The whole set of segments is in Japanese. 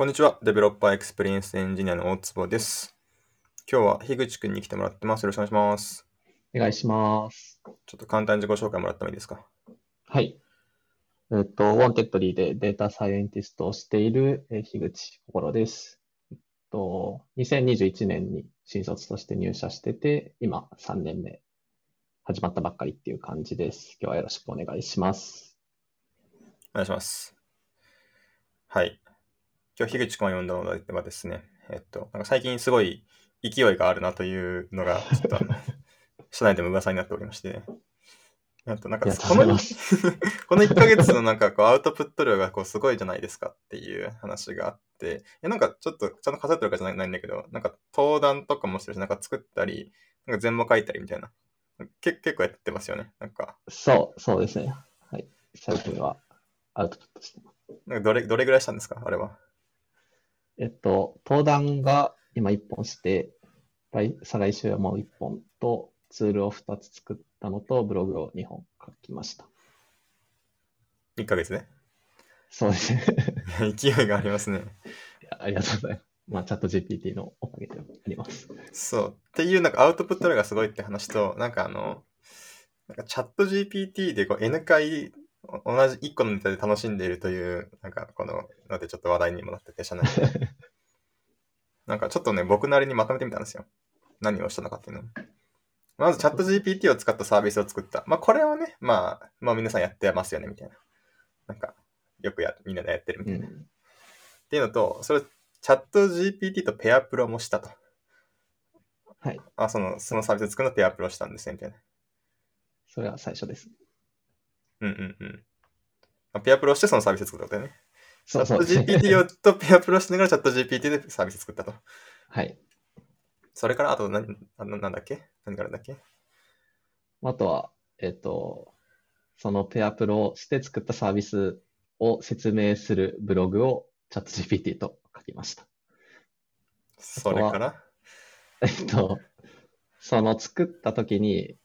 こんにちは。 Developer Experience Engineer の大坪です。今日は樋口くんに来てもらってます。よろしくお願いします。お願いします。ちょっと簡単に自己紹介もらってもいいですか？はい。えっと、 Wantedly でデータサイエンティストをしている、えー樋口心です。えっと、2021年に新卒として入社してて、今3年目、始まったばっかりっていう感じです。今日はよろしくお願いします。お願いします。はい。今日、樋口くんを呼んだのはですね、えっと、なんか最近すごい勢いがあるなというのが、ちょっとあの、社内でも噂になっておりまして、あとなんかこの。この1ヶ月のなんかこうアウトプット量がこうすごいじゃないですかっていう話があって、いやなんかちょっとちゃんと数えてるわけじゃないないんだけど、なんか登壇とかもしてるし、なんか作ったり、なんか全部書いたりみたいな。け結構やってますよね。なんか、そう、そうですね。はい。最近はアウトプットしてます。なんかどれどれぐらいしたんですかあれは？えっと、登壇が今1本して、来再来週はもう1本と、ツールを2つ作ったのと、ブログを2本書きました。1ヶ月で。そうですね。勢いがありますね。いやありがとうございます。まあ、チャット GPT のおかげであります。そう。っていうなんかアウトプット量がすごいって話と、なんかあの、なんかチャット GPT でこう N 回お同じ1個のネタで楽しんでいるという、なんかこの、のでちょっと話題にもなってて、社内で。なんかちょっとね、僕なりにまとめてみたんですよ。何をしたのかっていうのを。まずチャット GPT を使ったサービスを作った。まあこれはね、まあ、まあ皆さんやってますよね、みたいな。なんか、よくや、みんなでやってるみたいな。っうん。ていうのと、それ、チャット GPT とペアプロもしたと。はい。あ、その、そのサービス作るのペアプロしたんですね、みたいな。それは最初です。うんうんうん。まあペアプロしてそのサービス作ったことだよね。そうそうチャット GPT をとペアプロしながらチャット GPT でサービス作ったと。はい。それからあと何、あのなんだっけ？何からだっけ？あとは、えっと、そのペアプロをして作ったサービスを説明するブログをチャット GPT と書きました。それから？えっと、その作った時に、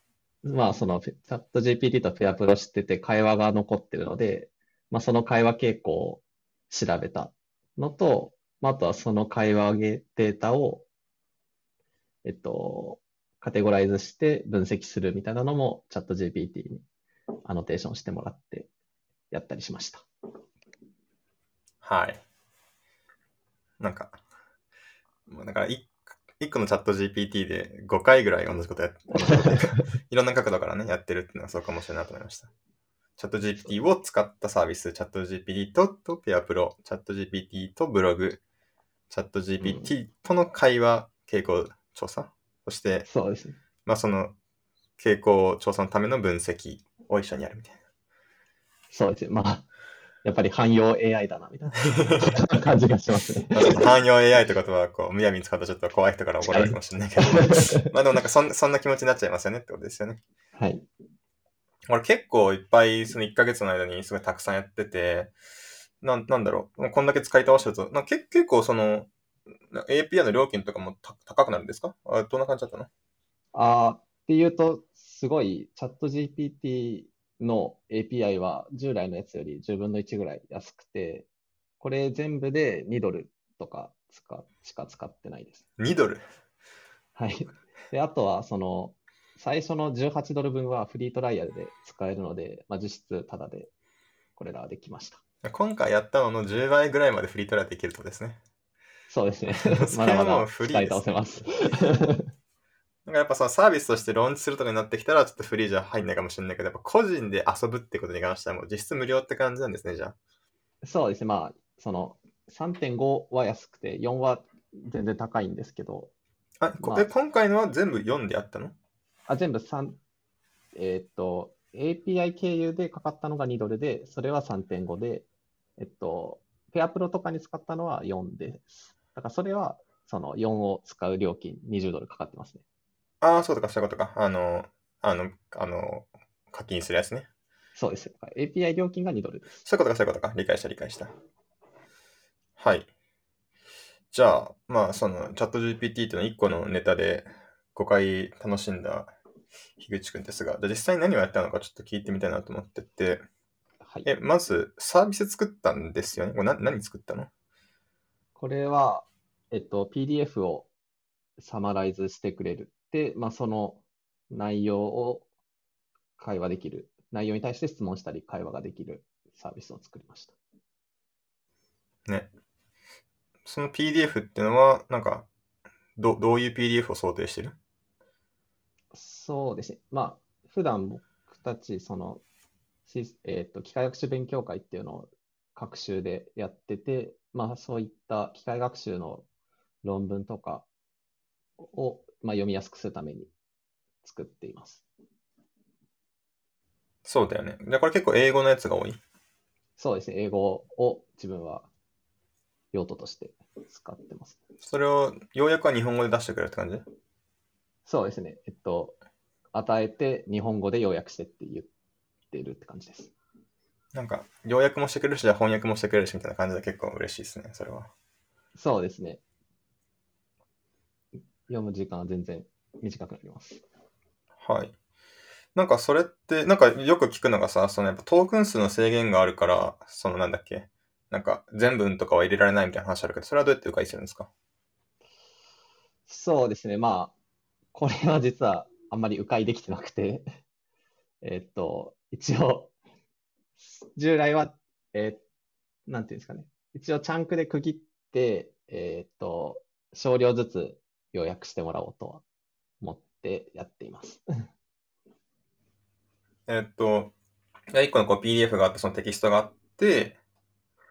まあそのチャット GPT とペアプロしてて会話が残ってるので、まあその会話傾向を調べたのと、まああとはその会話データを、えっと、カテゴライズして分析するみたいなのもチャット GPT にアノテーションしてもらってやったりしました。はい。なんか、もうだから一一個のチャット GPT で5回ぐらい同じことやって、いろんな角度からね、やってるっていうのはそうかもしれないなと思いました。チャット GPT を使ったサービス、チャット GPT ととペアプロ、チャット GPT とブログ、チャット GPT との会話傾向調査、そして、そうですね。まあその傾向調査のための分析を一緒にやるみたいな。そうですね。まあ、やっぱり汎用 AI だな、みたいな感じがしますね。汎用 AI ってことは、こう、むやみに使うとちょっと怖い人から怒られるかもしれないけど、まあでもなんかそんそんな気持ちになっちゃいますよねってことですよね。はい。俺結構いっぱいその1ヶ月の間にすごいたくさんやってて、なんなんだろう、もうこんだけ使い倒してると、なんかけ結構その、な API の料金とかもた高くなるんですか？あどんな感じだったの？あーっていうと、すごい、チャット GPT の API は従来のやつより10分の1ぐらい安くて、これ全部で2ドルとか使しか使ってないです。?2 ドル？はい。で、あとは、その、最初の18ドル分はフリートライアルで使えるので、まあ、実質タダでこれらはできました。今回やったのの10倍ぐらいまでフリートライアルできるとですね。そうですね まだまだ使いフリ倒せます。なんかやっぱそのサービスとしてローンチするとかになってきたらちょっとフリーじゃ入んないかもしれないけど、やっぱ個人で遊ぶってことに関してはもう実質無料って感じなんですね、じゃあ。そうですね。まあ、その3.5は安くて、4は全然高いんですけど、あ、こまあえ今回のは全部読んであったの？あ、全部3、えーっと、API 経由でかかったのが2ドルで、それは3.5で、えっと、ペアプロとかに使ったのは4です。だからそれは、その4を使う料金20ドルかかってますね。ああ、そうとか、そういうことか。あの、あの、あの、課金するやつね。そうです。API 料金が2ドルです。そういうことか、そういうことか。理解した、理解した。はい。じゃあ、まあ、その、チャット GPT っていうのは1個のネタで5回楽しんだ樋口くんですが、実際に何をやったのかちょっと聞いてみたいなと思ってて、はい。え、まず、サービス作ったんですよね？これな何作ったの？これは、えっと、PDF をサマライズしてくれる。で、まあ、その内容を会話できる。内容に対して質問したり会話ができるサービスを作りました。ね。その PDF っていうのは、なんか、どどういう PDF を想定してる？そうですね。まあ、普段僕たち、その、しえっと、機械学習勉強会っていうのを学習でやってて、まあ、そういった機械学習の論文とかを、まあ、読みやすくするために作っています。そうだよね。で、これ結構英語のやつが多い？そうですね。英語を自分は用途として使ってます。それを、ようやくは日本語で出してくれるって感じ？そうですね。えっと、与えて日本語で要約してって言ってるって感じです。なんか、要約もしてくれるし、翻訳もしてくれるしみたいな感じで結構嬉しいですね、それは。そうですね。読む時間は全然短くなります。はい。なんかそれって、なんかよく聞くのがさ、そのやっぱトークン数の制限があるから、そのなんだっけ、なんか全文とかは入れられないみたいな話あるけど、それはどうやって迂回するんですか？そうですね。まあ、これは実はあんまり迂回できてなくて、えっと、一応、従来は、えーなんていうんですかね。一応、チャンクで区切って、えっと、少量ずつ要約してもらおうとは思ってやっています。えっと、1個のこう PDF があって、そのテキストがあって、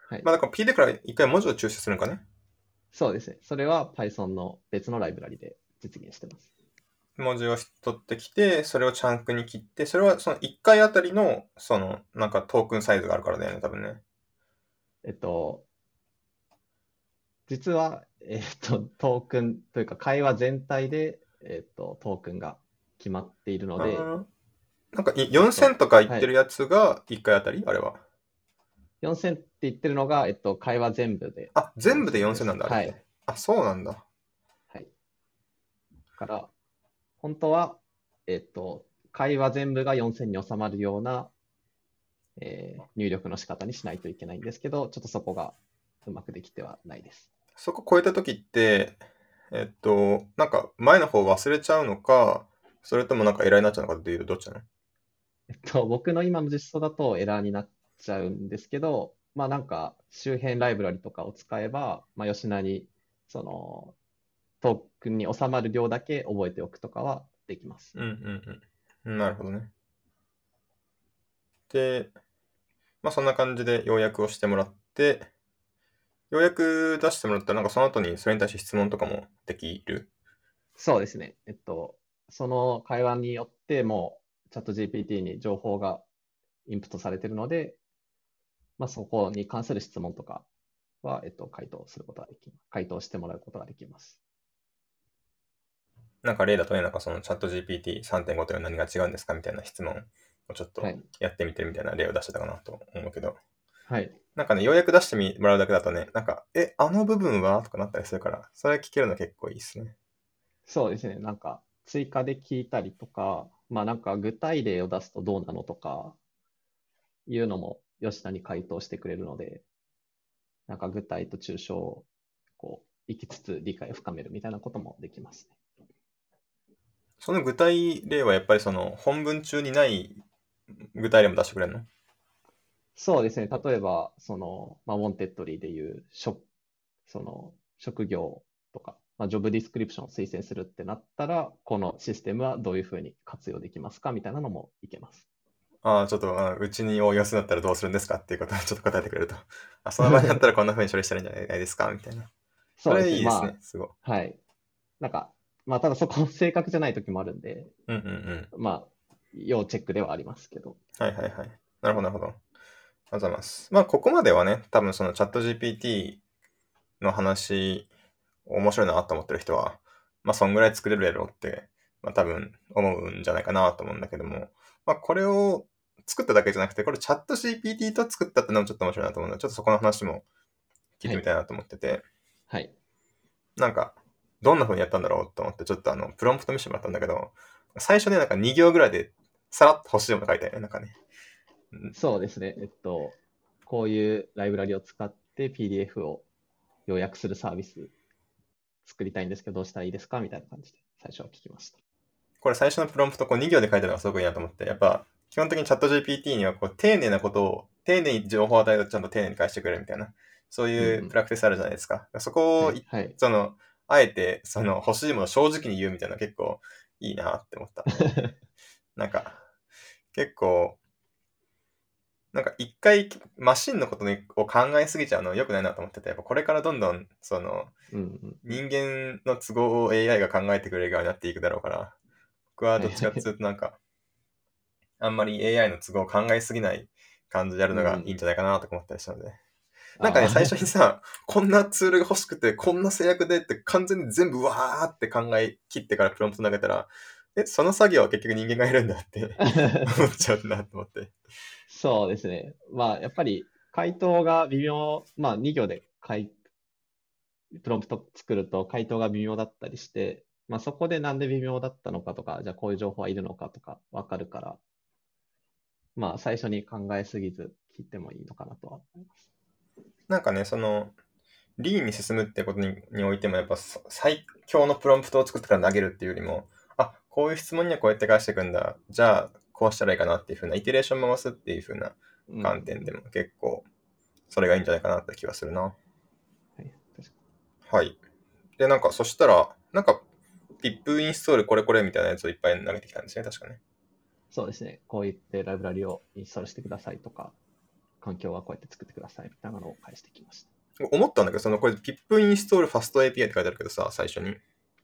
はいまあだから PDF から一回文字を抽出するのかね？そうですね。それは Python の別のライブラリで実現してます。文字を取ってきて、それをチャンクに切って、それはその1回あたりの、その、なんかトークンサイズがあるからだよね、多分ね。えっと、実は、えっと、トークンというか会話全体で、えっと、トークンが決まっているので、なんかい4000とか言ってるやつが1回あたり、あれは。4000って言ってるのが、えっと、会話全部で。あ、全部で4000なんだ。はいあ、そうなんだ。はい。だから、本当は、えっと、会話全部が4000に収まるような、えー入力の仕方にしないといけないんですけど、ちょっとそこがうまくできてはないです。そこ超えた時って、えっと、なんか前の方忘れちゃうのか、それともなんかエラーになっちゃうのかっていうとどっちなの？えっと、僕の今の実装だとエラーになっちゃうんですけど、まあなんか周辺ライブラリとかを使えば、まあ吉名にそのトークンに収まる量だけ覚えておくとかはできます。うんうんうん。なるほどね。で、まあそんな感じで要約をしてもらって、要約出してもらったら、なんかその後にそれに対して質問とかもできる？そうですね。えっと、その会話によってもうチャット GPT に情報がインプットされているので、まあそこに関する質問とかは、えっと、回答することができ、回答してもらうことができます。なんか例だとね、なんかそのチャット GPT3.5 というのは何が違うんですかみたいな質問をちょっとはい。やってみてるみたいな例を出してたかなと思うけど、はい。なんかね、ようやく出してみもらうだけだとね、なんか、え、あの部分は？とかなったりするから、それ聞けるの結構いいですね。そうですね。なんか、追加で聞いたりとか、まあなんか具体例を出すとどうなのとか、いうのも吉田に回答してくれるので、なんか具体と抽象をこう、行きつつ理解を深めるみたいなこともできますね。その具体例はやっぱりその本文中にない具体例も出してくれるの？そうですね。例えば、その、まあ、 Wantedly でいう、職、その、職業とか、まあ、ジョブディスクリプションを推薦するってなったら、このシステムはどういうふうに活用できますかみたいなのもいけます。ああ、ちょっと、あうちに応用するんだったらどうするんですかっていうことをちょっと答えてくれると。あ、その場合だったらこんな風に処理したらいいんじゃないですかみたいな。それいいですまね。すごい。あ、はい。なんか、まあ、ただそこ正確じゃない時もあるんで、うんうんうん。まあ、要チェックではありますけど。はいはいはい。なるほどなるほど。ありがとうございます。まあ、ここまではね、多分そのチャット GPT の話、面白いなと思ってる人は、まあ、そんぐらい作れるやろうって、まあ、多分思うんじゃないかなと思うんだけども、まあ、これを作っただけじゃなくて、これチャット GPT と作ったってのもちょっと面白いなと思うので、ちょっとそこの話も聞いてみたいなと思ってて、はい。なんか、どんな風にやったんだろうと思って、ちょっとあの、プロンプト見せてもらったんだけど、最初ね、なんか2行ぐらいで、さらっと欲しいもの書いてあるね、なんかね。うんそうですね。えっと、こういうライブラリを使って PDF を要約するサービス作りたいんですけど、どうしたらいいですか？みたいな感じで最初は聞きました。これ最初のプロンプトこう2行で書いてるのがすごくいいなと思って、やっぱ基本的にチャット GPT にはこう丁寧なことを、丁寧に情報を与えるとちゃんと丁寧に返してくれるみたいな、そういうプラクティスあるじゃないですか。そこを、はい。はい、その、あえて、その欲しいものを正直に言うみたいな結構いいなって思った。なんか、結構、なんか一回マシンのことを考えすぎちゃうのは良くないなと思ってて、やっぱこれからどんどんその人間の都合を AI が考えてくれる側になっていくだろうから、僕はどっちかっていうとなんか、あんまり AI の都合を考えすぎない感じでやるのがいいんじゃないかなとか思ったりしたので。なんかね、最初にさ、こんなツールが欲しくて、こんな制約でって完全に全部わーって考え切ってからプロンプト投げたら、え、その作業は結局人間がやるんだって 思っちゃうなと思って。そうですね。まあ、やっぱり回答が微妙、まあ、2行で回プロンプト作ると回答が微妙だったりして、まあ、そこでなんで微妙だったのかとか、じゃあこういう情報はいるのかとかわかるから、まあ、最初に考えすぎず聞いてもいいのかなとは思います。なんかね、その、リーに進むってことににおいても、やっぱ最強のプロンプトを作ってから投げるっていうよりも、あ、こういう質問にはこうやって返していくんだ。じゃあ、こうしたらいいかなっていうふうな、イテレーション回すっていうふうな観点でも結構、それがいいんじゃないかなって気がするな。はい、はい。で、なんか、そしたら、なんか、PIP インストールこれこれみたいなやつをいっぱい投げてきたんですね、確かね。そうですね。こう言ってライブラリをインストールしてくださいとか、環境はこうやって作ってくださいみたいなのを返してきました。思ったんだけど、そのこれ PIP インストールファスト API って書いてあるけどさ、最初に。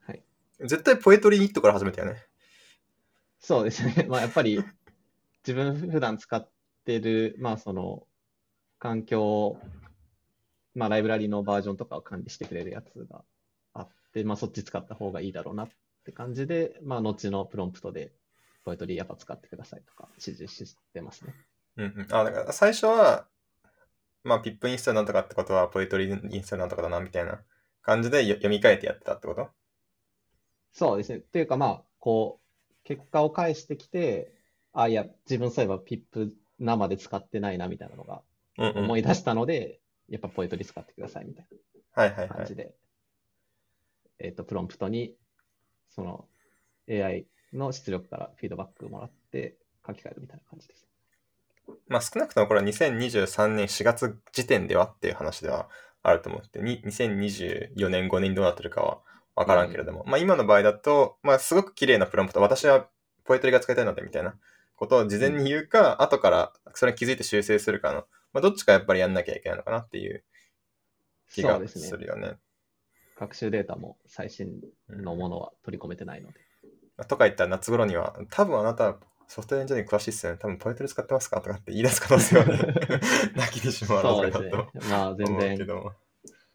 はい。絶対ポエトリーニットから始めたよね。そうですね。まあやっぱり自分普段使ってる、まあその環境、まあライブラリのバージョンとかを管理してくれるやつがあって、まあそっち使った方がいいだろうなって感じで、まあ後のプロンプトでポエトリーやっぱ使ってくださいとか指示してますね。うんうん。あ、だから最初は、まあ PIP インストールなんとかってことはポエトリーインストールなんとかだなみたいな感じで読み替えてやってたってこと？そうですね。っていうかまあ、こう、結果を返してきて、あ、いや、自分そういえば PIP 生で使ってないなみたいなのが思い出したので、やっぱポエトリー使ってくださいみたいな感じで、えっと、プロンプトに、その AI の出力からフィードバックをもらって書き換えるみたいな感じです。まあ少なくともこれは2023年4月時点ではっていう話ではあると思って、2024年5年どうなってるかはわからんけれども、うん、まあ今の場合だと、まあすごく綺麗なプロンプト、私はポエトリが使いたいのでみたいなことを事前に言うか、うん、後からそれに気づいて修正するかの、まあどっちかやっぱりやんなきゃいけないのかなっていう気がするよね。ね学習データも最新のものは取り込めてないので。うん、とか言ったら夏頃には、多分あなたソフトウェアエンジニアに詳しいっすよね。多分ポエトリ使ってますかとかって言い出す可能性はね、なきにしもあらずだと。まあ全然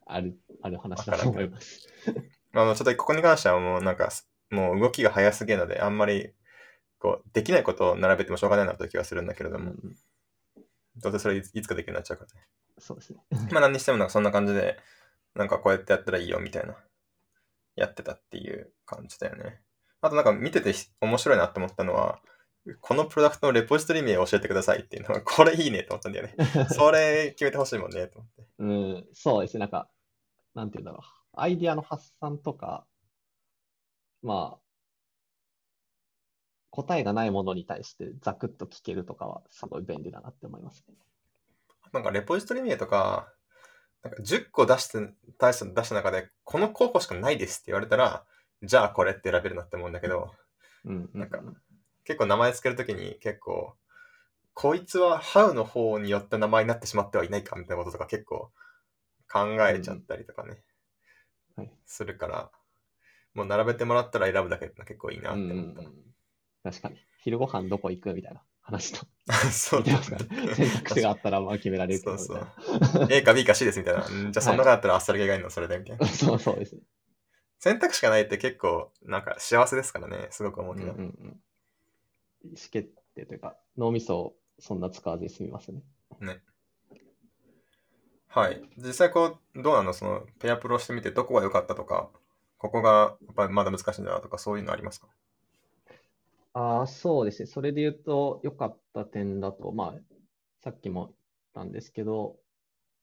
あるある話だと思います。まあちょっとここに関してはもうなんか、もう動きが早すぎるので、あんまりこうできないことを並べてもしょうがないなという気がするんだけれども、うん、どうせそれいつかできるようになっちゃうからね。そうですね。まあ何にしてもなんかそんな感じで、なんかこうやってやったらいいよみたいな、やってたっていう感じだよね。あとなんか見てて面白いなって思ったのは、このプロダクトのレポジトリ名を教えてくださいっていうのは、これいいねと思ったんだよね。それ決めてほしいもんねと思って。うん、そうですね。なんか、なんていうんだろう。アイディアの発散とか、まあ、答えがないものに対してザクッと聞けるとかはすごい便利だなって思いますね。なんかレポジトリ名とか、なんか10個出して、出した出した中で、この候補しかないですって言われたら、じゃあこれって選べるなって思うんだけど、うん、なんか、結構名前つけるときに結構、こいつは How の方によって名前になってしまってはいないかみたいなこととか結構考えちゃったりとかね、するから、もう並べてもらったら選ぶだけって結構いいなって思った。うんうん、確かに。昼ご飯どこ行くみたいな話と。そうだ、ね、選択肢があったらまあ決められるけど。そうそう。A か B か C ですみたいな。じゃあその中だったらあっさり系がいいのそれでみたいな。そうそうですね。選択肢がないって結構なんか幸せですからね、すごく思うけど。うんうんうん意思決定というか、脳みそをそんな使わずに済みますね。ね。はい。実際こう、どうなの？その、ペアプロしてみてどこが良かったとか、ここがやっぱりまだ難しいんだなとか、そういうのありますか？ああ、そうですね。それで言うと、良かった点だと、まあ、さっきも言ったんですけど、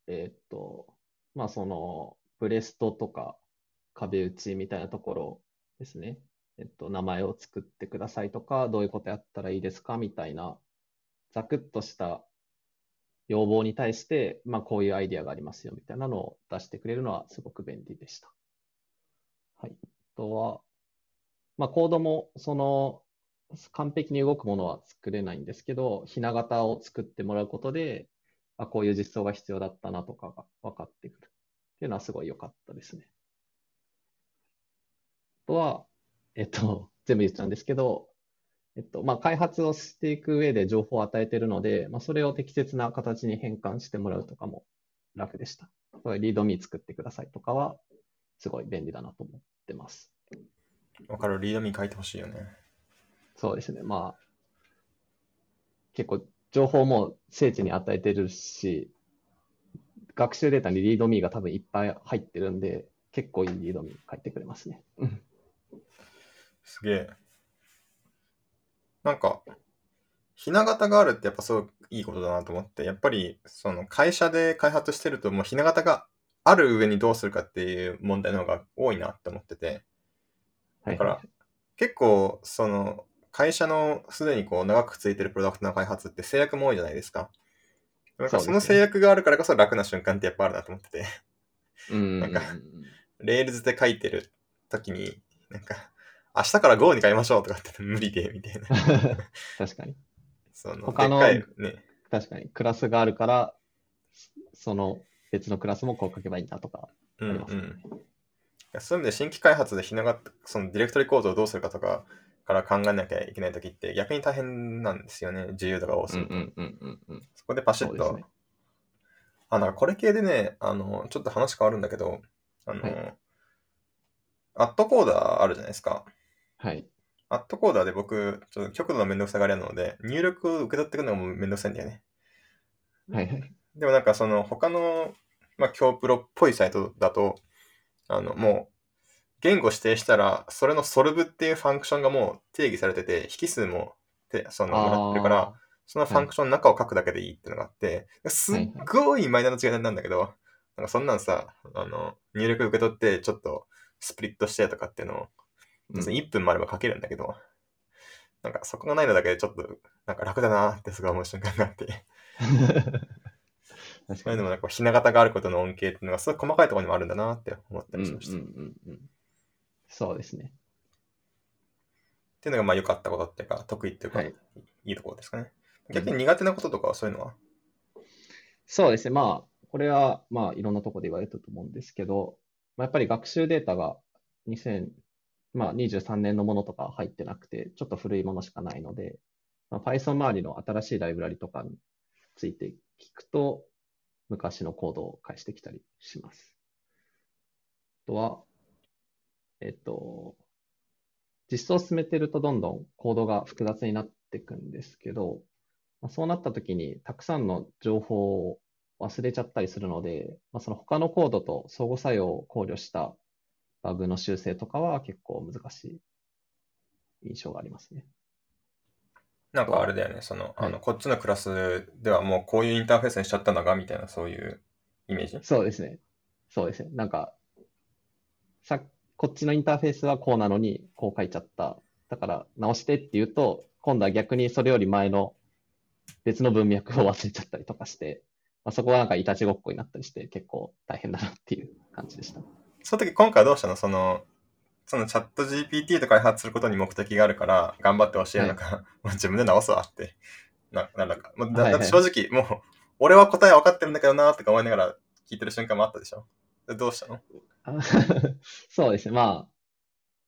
えー、っと、まあ、その、ブレストとか壁打ちみたいなところですね。えっと、名前を作ってくださいとか、どういうことやったらいいですかみたいな、ざくっとした要望に対して、まあ、こういうアイディアがありますよみたいなのを出してくれるのはすごく便利でした。はい。あとは、まあ、コードも、その、完璧に動くものは作れないんですけど、ひな形を作ってもらうことで、あ、こういう実装が必要だったなとかが分かってくるっていうのはすごい良かったですね。あとは、えっと、全部言っちゃうんですけど、えっと、まあ、開発をしていく上で情報を与えているので、まあ、それを適切な形に変換してもらうとかも楽でした。これリードミー作ってくださいとかは、すごい便利だなと思ってます。わかる、リードミー書いてほしいよね。そうですね。まあ、結構情報も精緻に与えてるし、学習データにリードミーが多分いっぱい入ってるんで、結構いいリードミー書いてくれますね。うんすげえ。なんか、ひな形があるってやっぱすごくいいことだなと思って、やっぱりその会社で開発してるともうひな形がある上にどうするかっていう問題の方が多いなって思ってて、はいだから結構その会社のすでにこう長く続いてるプロダクトの開発って制約も多いじゃないですか。なんかその制約があるからこそ楽な瞬間ってやっぱあるなと思ってて、うん。なんか Rails で書いてる時に、なんか、明日から Go に変えましょうとかって無理で、みたいな。確かに。その、他のね、確かに。クラスがあるから、その別のクラスもこう書けばいいんだとか。ねうん。いやそういう意味で新規開発でひながそのディレクトリ構造をどうするかとかから考えなきゃいけない時って逆に大変なんですよね、自由度が多すぎて。うんうんうんうんうん。そこでパシッと、ね。あ、なんかこれ系でね、あの、ちょっと話変わるんだけど、あの、はいアットコーダーあるじゃないですか。はい。アットコーダーで僕、ちょっと極度のめんどくさがりなので、入力を受け取ってくるのがもうめんどくさいんだよね。はいはい。でもなんかその他の、まあ、強プロっぽいサイトだと、あの、もう、言語指定したら、それのソルブっていうファンクションがもう定義されてて、引数もてそのもらってるから、あそのファンクションの中を書くだけでいいっていうのがあって、すっごいマイナーな違いなんだけど、なんかそんなんさ、あの、入力受け取って、ちょっとスプリットしてとかっていうのを、ー別に1分もあれば書けるんだけど、なんかそこがないのだけでちょっと、なんか楽だなってすごい思う瞬間があって、確かにまあでもなんかひな形があることの恩恵っていうのがすごい細かいところにもあるんだなって思ったうんうんりしました。っうんうん。そうですね。ていうのがまあ良かったことっていうか、得意っていうか、はいい、いところですかね。逆に苦手なこととかはそういうのは、そうですね。まあ、これは、まあ、いろんなところで言われてると思うんですけど、まあ、やっぱり学習データが2000、まあ、23年のものとか入ってなくて、ちょっと古いものしかないので、まあ、Python 周りの新しいライブラリとかについて聞くと、昔のコードを返してきたりします。あとは、えっと、実装を進めてるとどんどんコードが複雑になっていくんですけど、まあ、そうなった時にたくさんの情報を忘れちゃったりするので、まあ、その他のコードと相互作用を考慮したバグの修正とかは結構難しい印象がありますね。なんかあれだよね、その、あの、はいこっちのクラスではもうこういうインターフェースにしちゃったのが、みたいなそういうイメージ？そうですね。そうですね。なんか、さ、こっちのインターフェースはこうなのにこう書いちゃった。だから直してって言うと、今度は逆にそれより前の別の文脈を忘れちゃったりとかして、まあ、そこはなんかいたちごっこになったりして結構大変だなっていう感じでした。その時今回どうしたの？その、そのチャット GPT と開発することに目的があるから、頑張って教えるのか、もう 自分で直すわって。な、なんだか。もうだはいはいだって正直、もう、俺は答え分かってるんだけどなとか思いながら聞いてる瞬間もあったでしょ？でどうしたの？あ そうですね。まあ、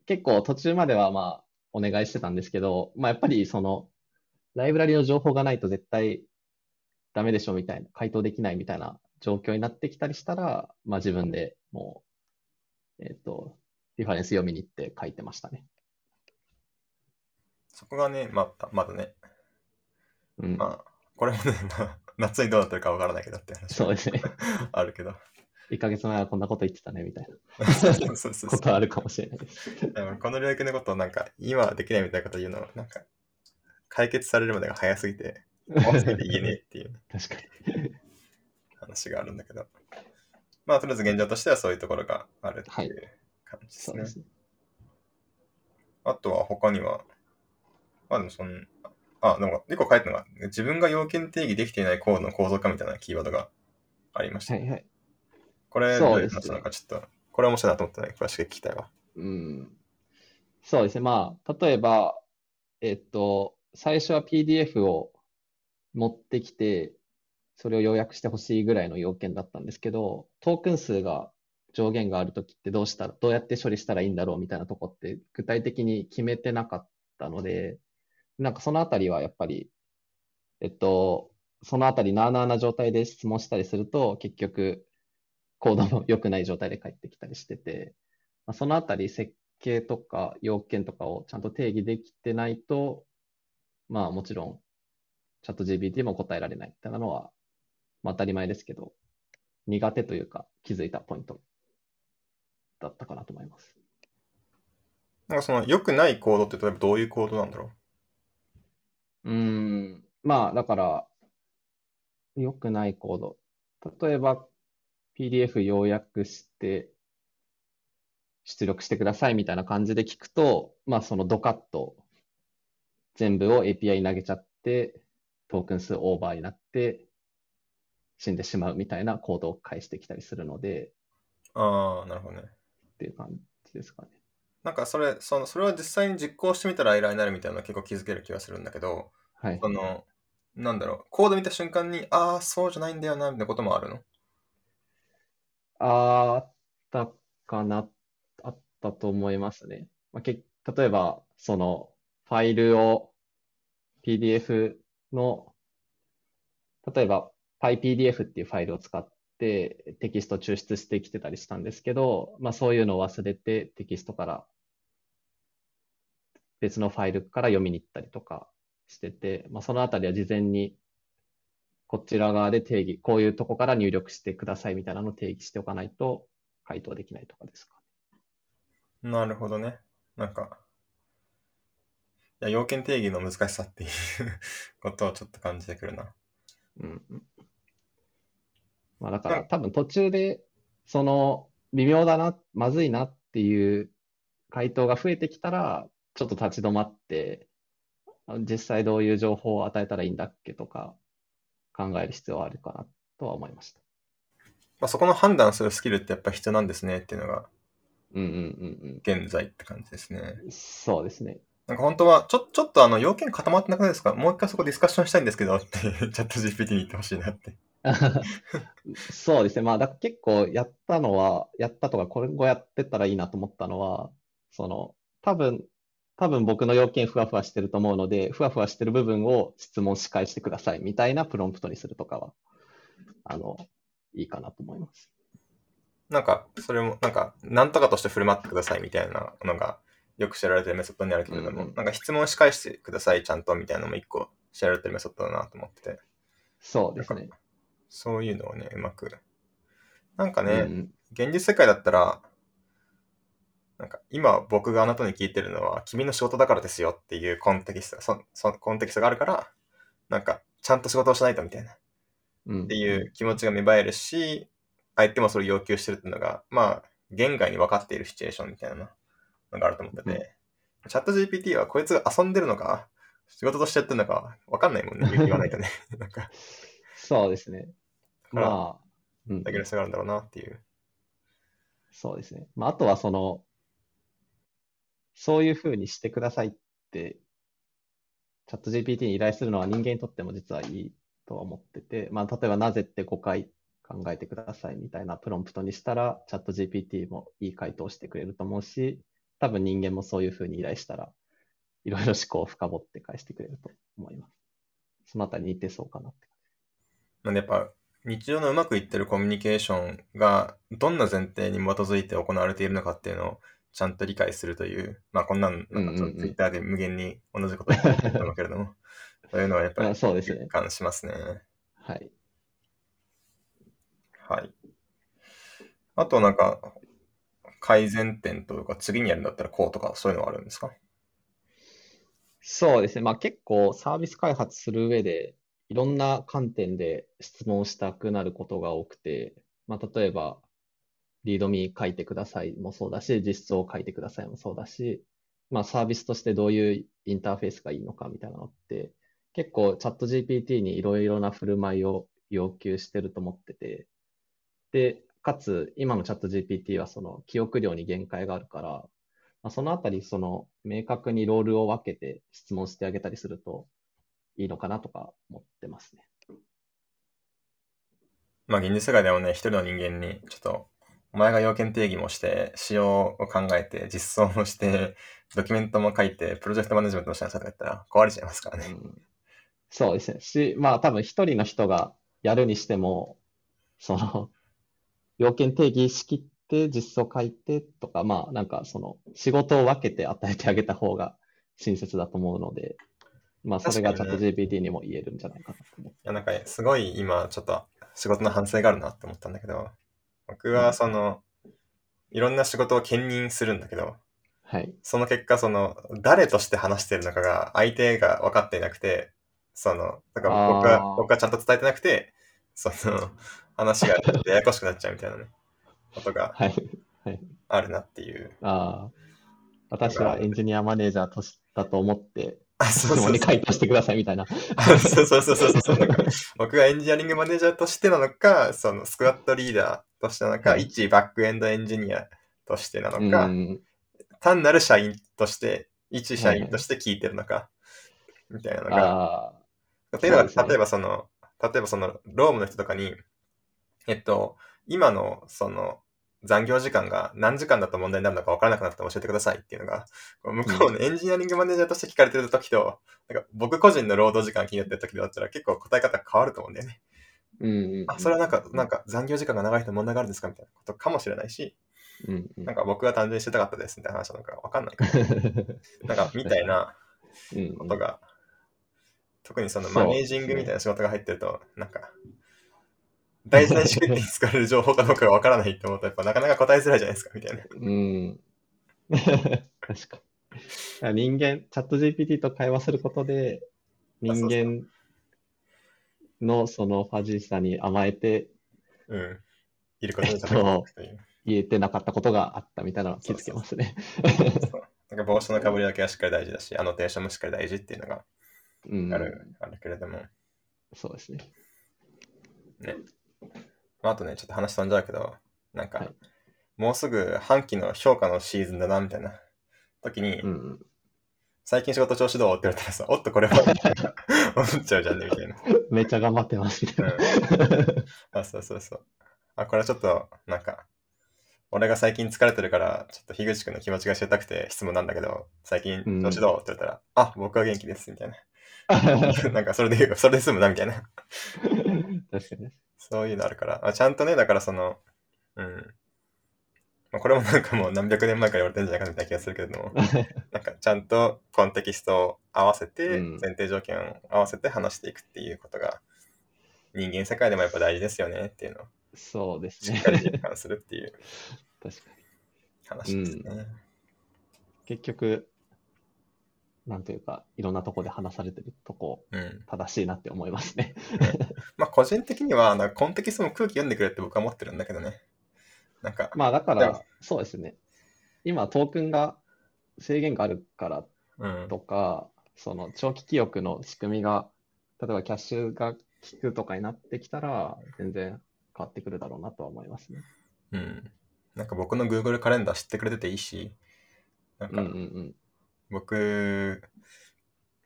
結構途中まではまあ、お願いしてたんですけど、まあやっぱりその、ライブラリの情報がないと絶対ダメでしょみたいな、回答できないみたいな状況になってきたりしたら、まあ自分でもう、えっと、リファレンス読みに行って書いてましたね。そこがね、また、まだね、うん。まあ、これもね、まあ夏にどうなってるか分からないけどって話そうですね。あるけど。1ヶ月前はこんなこと言ってたね、みたいそうそうそうそうなことはあるかもしれないです。でもこの領域のことをなんか、今はできないみたいなこと言うの、なんか、解決されるまでが早すぎて、怖すぎて言えねえっていう 確かに。話があるんだけど。まあ、とりあえず現状としてはそういうところがあるってはいいう感じですね。そうですね。あとは他には、まあでもそんあ、でも一個書いたのが、自分が要件定義できていないコードの構造化みたいなキーワードがありました。はいはい。これ、どういう話なのかちょっと、これ面白いなと思ったので、詳しく聞きたいわ。うん。そうですね。まあ、例えば、えっと、最初は PDF を持ってきて、それを要約してほしいぐらいの要件だったんですけど、トークン数が上限があるときってどうしたら、どうやって処理したらいいんだろうみたいなとこって具体的に決めてなかったので、なんかそのあたりはやっぱり、えっと、そのあたりなあなあな状態で質問したりすると、結局、コードも良くない状態で返ってきたりしてて、まあ、そのあたり設計とか要件とかをちゃんと定義できてないと、まあもちろん、チャット GPT も答えられないっていうのは、まあ当たり前ですけど、苦手というか気づいたポイントだったかなと思います。なんかその良くないコードって例えばどういうコードなんだろう？ーん、まあだから、良くないコード。例えば PDF 要約して出力してくださいみたいな感じで聞くと、まあそのドカッと全部を API に投げちゃって、トークン数オーバーになって死んでしまうみたいなコードを返してきたりするので、うああ、なるほどね。っていう感じですかね。なんかそれ、その、それを実際に実行してみたらエラーになるみたいなのは結構気づける気がするんだけど、はいそ。の、なんだろう、コード見た瞬間に、ああ、そうじゃないんだよな、みたいなこともあるの？あったかな、あったと思いますね。まあ、け、例えば、その、ファイルを PDF の、例えば PyPDF っていうファイルを使ってテキスト抽出してきてたりしたんですけど、まあそういうのを忘れてテキストから別のファイルから読みに行ったりとかしてて、まあそのあたりは事前にこちら側で定義、こういうとこから入力してくださいみたいなのを定義しておかないと回答できないとかですか。なるほどね。なんか、いや、要件定義の難しさっていう ことをちょっと感じてくるな。うんうん。まあだからうん多分途中で、その微妙だな、まずいなっていう回答が増えてきたら、ちょっと立ち止まって、あ実際どういう情報を与えたらいいんだっけとか考える必要はあるかなとは思いました。まあ、そこの判断するスキルってやっぱ必要なんですねっていうのがうんうんうん現在って感じですね。うん。そうですね。なんか本当は、ちょ、ちょっとあの、要件固まってなくないですか？もう一回そこディスカッションしたいんですけどって、チャット GPT に言ってほしいなって。そうですね。まあ、だ結構やったのは、やったとか、今後やってったらいいなと思ったのは、その、多分、多分僕の要件ふわふわしてると思うので、ふわふわしてる部分を質問し返してくださいみたいなプロンプトにするとかは、あの、いいかなと思います。なんか、それも、なんか、なんとかとして振る舞ってくださいみたいなのが、よく知られてるメソッドにあるけれども、うんうんなんか質問し返してください、ちゃんとみたいなのも一個知られてるメソッドだなと思ってて、そうですね。そういうのをね、うまく。なんかね、うん。うん現実世界だったら、なんか今僕があなたに聞いてるのは君の仕事だからですよっていうコンテキストが、そそコンテキストがあるから、なんかちゃんと仕事をしないとみたいな。っうん。ていう気持ちが芽生えるし、相手もそれを要求してるっていうのが、まあ、言外に分かっているシチュエーションみたいなのがあると思ってて、チャット GPT はこいつが遊んでるのか、仕事としてやってるのか分かんないもんね、言わないとね。なんか、そうですね。まあ、うんだけの差があるんだろうなっていう。そうですね。まあ、あとはその、そういうふうにしてくださいって、チャット GPT に依頼するのは人間にとっても実はいいとは思ってて、まあ、例えばなぜって5回考えてくださいみたいなプロンプトにしたら、チャット GPT もいい回答をしてくれると思うし、多分人間もそういうふうに依頼したら、いろいろ思考を深掘って返してくれると思います。そのあたり似てそうかなって。なんでやっぱ日常のうまくいってるコミュニケーションがどんな前提に基づいて行われているのかっていうのをちゃんと理解するという、まあこんなんなんかちょっとツイッターで無限に同じこと言ってると思うけれども、そういうのはやっぱまありそうですね実感しますね。はい。はい。あとなんか改善点というか次にやるんだったらこうとかそういうのはあるんですか？そうですね。まあ結構サービス開発する上でいろんな観点で質問したくなることが多くて、まあ例えばリードミー書いてくださいもそうだし、実装を書いてくださいもそうだし、まあサービスとしてどういうインターフェースがいいのかみたいなのって、結構チャット GPT にいろいろな振る舞いを要求してると思ってて、で、かつ今のチャット GPT はその記憶量に限界があるから、まあ、そのあたりその明確にロールを分けて質問してあげたりするといいのかなとか思ってますね。まあ現実世界でもね、一人の人間に、ちょっと、お前が要件定義もして、仕様を考えて、実装もして、ドキュメントも書いて、プロジェクトマネジメントもしなさいとか言ったら壊れちゃいますからね。うんそうですね。し、まあ多分一人の人がやるにしても、その、要件定義しきって実装書いてとか、まあなんかその仕事を分けて与えてあげた方が親切だと思うので、まあそれがチャット GPT にも言えるんじゃないかなと思って。いや、なんか、すごい今、ちょっと仕事の反省があるなって思ったんだけど、僕はその、いろんな仕事を兼任するんだけど、はい。その結果、その、誰として話してるのかが、相手が分かっていなくて、その、だから僕は、僕はちゃんと伝えてなくて、その、話がややこしくなっちゃうみたいなね、ことがはい。あるなっていう。ああ。私はエンジニアマネージャーとしだと思って、あ、そうそうそう。回答してくださいみたいな。そうそうそうそうそう。僕がエンジニアリングマネージャーとしてなのか、そのスクワットリーダーとしてなのか、はい一バックエンドエンジニアとしてなのうか、ん。単なる社員として、一社員として聞いてるのか、みたいなのが。ああ。っていうのが、そうですね例えばその、例えばその、ロームの人とかに、えっと、今のその、残業時間が何時間だと問題になるのか分からなくなったら教えてくださいっていうのが、こう向こうのエンジニアリングマネージャーとして聞かれてる時と、なんか僕個人の労働時間気になってる時だったら結構答え方変わると思うんだよね。うんうんうん。あ、それはなんか、なんか残業時間が長いと問題があるんですかみたいなことかもしれないし、うんうん。なんか僕は単純にしてたかったですみたいな話なのか分かんないから、なんかみたいなうんうんことが、特にそのマネージングみたいな仕事が入ってると、なんか、大事な意思決定に使われる情報かどうかがわからないって思うと、やっぱなかなか答えづらいじゃないですか、みたいな。うん。確かに。人間、チャット GPT と会話することで、人間のそのファジーさに甘えてうん。いることに。言えてなかったことがあったみたいなのを気づけますね。なんか帽子のかぶりだけはしっかり大事だし、アノテーションもしっかり大事っていうのがうんある,、あるけれども、そうですね。まあ、あとね、ちょっと話飛んじゃうけど、なんか、はいもうすぐ半期の評価のシーズンだな、みたいな時に、うんうん。最近仕事調子どうって言われたらさ、おっとこれは 思っちゃうじゃんね、みたいな。めっちゃ頑張ってますみたいな。あ、そうそうそう。あ、これはちょっと、なんか、俺が最近疲れてるから、ちょっと樋口くんの気持ちが知りたくて質問なんだけど、最近うん調子どうって言ったら、あ、僕は元気です、みたいな。なんか、それで言う、それで済むな、みたいな。確かに。そういうのあるから、あちゃんとね、だからその、うん。まあ、これもなんかもう何百年前から言われてるんじゃないかみたいな気がするけれども、なんかちゃんとコンテキストを合わせて、うん前提条件を合わせて話していくっていうことが、人間世界でもやっぱ大事ですよねっていうのをそうですねしっ。かり実感するっていう 確かに。話ですね。結局、なんというか、いろんなとこで話されてるとこ、うん。正しいなって思いますね。まあ個人的には、なんかコンテキストの空気読んでくれって僕は思ってるんだけどね。なんか、まあだから、そうですね。今、トークンが制限があるからうん。とか、その長期記憶の仕組みが、例えばキャッシュが効くとかになってきたら、全然変わってくるだろうなとは思いますね。うん。なんか僕の Google カレンダー知ってくれてていいし、なんかうんうんうん。僕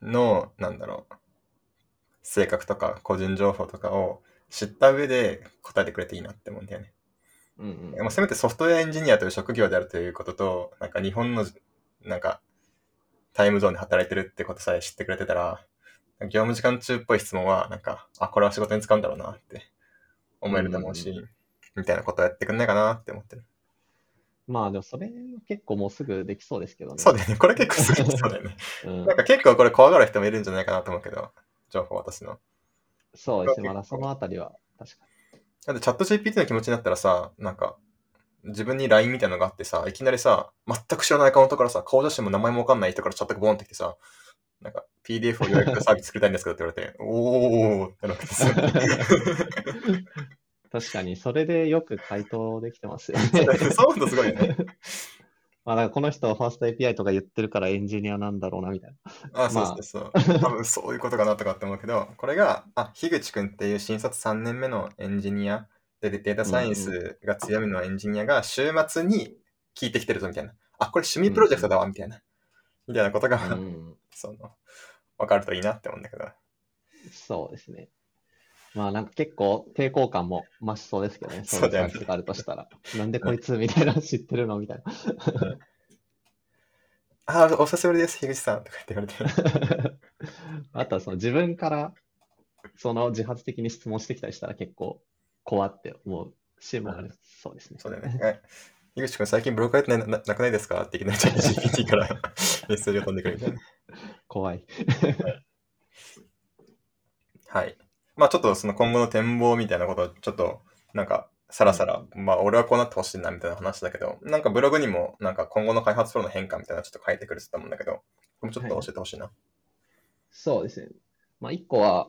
の、なんだろう、性格とか個人情報とかを知った上で答えてくれていいなって思うんだよね。うんまあ、せめてソフトウェアエンジニアという職業であるということと、なんか日本の、なんか、タイムゾーンで働いてるってことさえ知ってくれてたら、業務時間中っぽい質問は、なんか、あ、これは仕事に使うんだろうなって思えると思うし、うんみたいなことをやってくんないかなって思ってる。まあでもそれ結構もうすぐできそうですけどね。そうだよね。これ結構すぐそうだよね。うんなんか結構これ怖がる人もいるんじゃないかなと思うけど、情報渡すの。そうですね。まだそのあたりは確かだってチャット GPT の気持ちになったらさ、なんか、自分に LINE みたいなのがあってさ、いきなりさ、全く知らないアカウントからさ、顔写真も名前もわかんない人からチャットがボンってきてさ、なんか PDF を予約サービス作りたいんですけどって言われて、おーってなってさ、確かに、それでよく回答できてますよね。そうすごいよね。まあ、だからこの人はファースト API とか言ってるからエンジニアなんだろうな、みたいな。あ、そうそうそう。多分そういうことかなとかって思うけど、これが、あ、樋口くんっていう新卒3年目のエンジニアで、データサイエンスが強みのエンジニアが週末に聞いてきてるぞ、みたいな。あ、これ趣味プロジェクトだわ、みたいな。みたいなことが、うん、その、わかるといいなって思うんだけど。そうですね。まあなんか結構抵抗感も増しそうですけどね。そういう話があるとしたら。なんでこいつみたいなの知ってるのみたいな。あ、お久しぶりです、樋口さん。とか言って言われて。あとはその自分からその自発的に質問してきたりしたら結構怖って思うしもあるそうですね。そうだよね。え樋口くん、最近ブログ書いてないななくないですか？っていきなり GPT からメッセージが飛んでくるみたいな。怖い。はい。まあちょっとその今後の展望みたいなことをちょっとなんかさらさら、まあ俺はこうなってほしいなみたいな話だけど、なんかブログにもなんか今後の開発プロの変化みたいなのちょっと書いてくれてたもんだけど、もうちょっと教えてほしいな。そうですね。まあ一個は、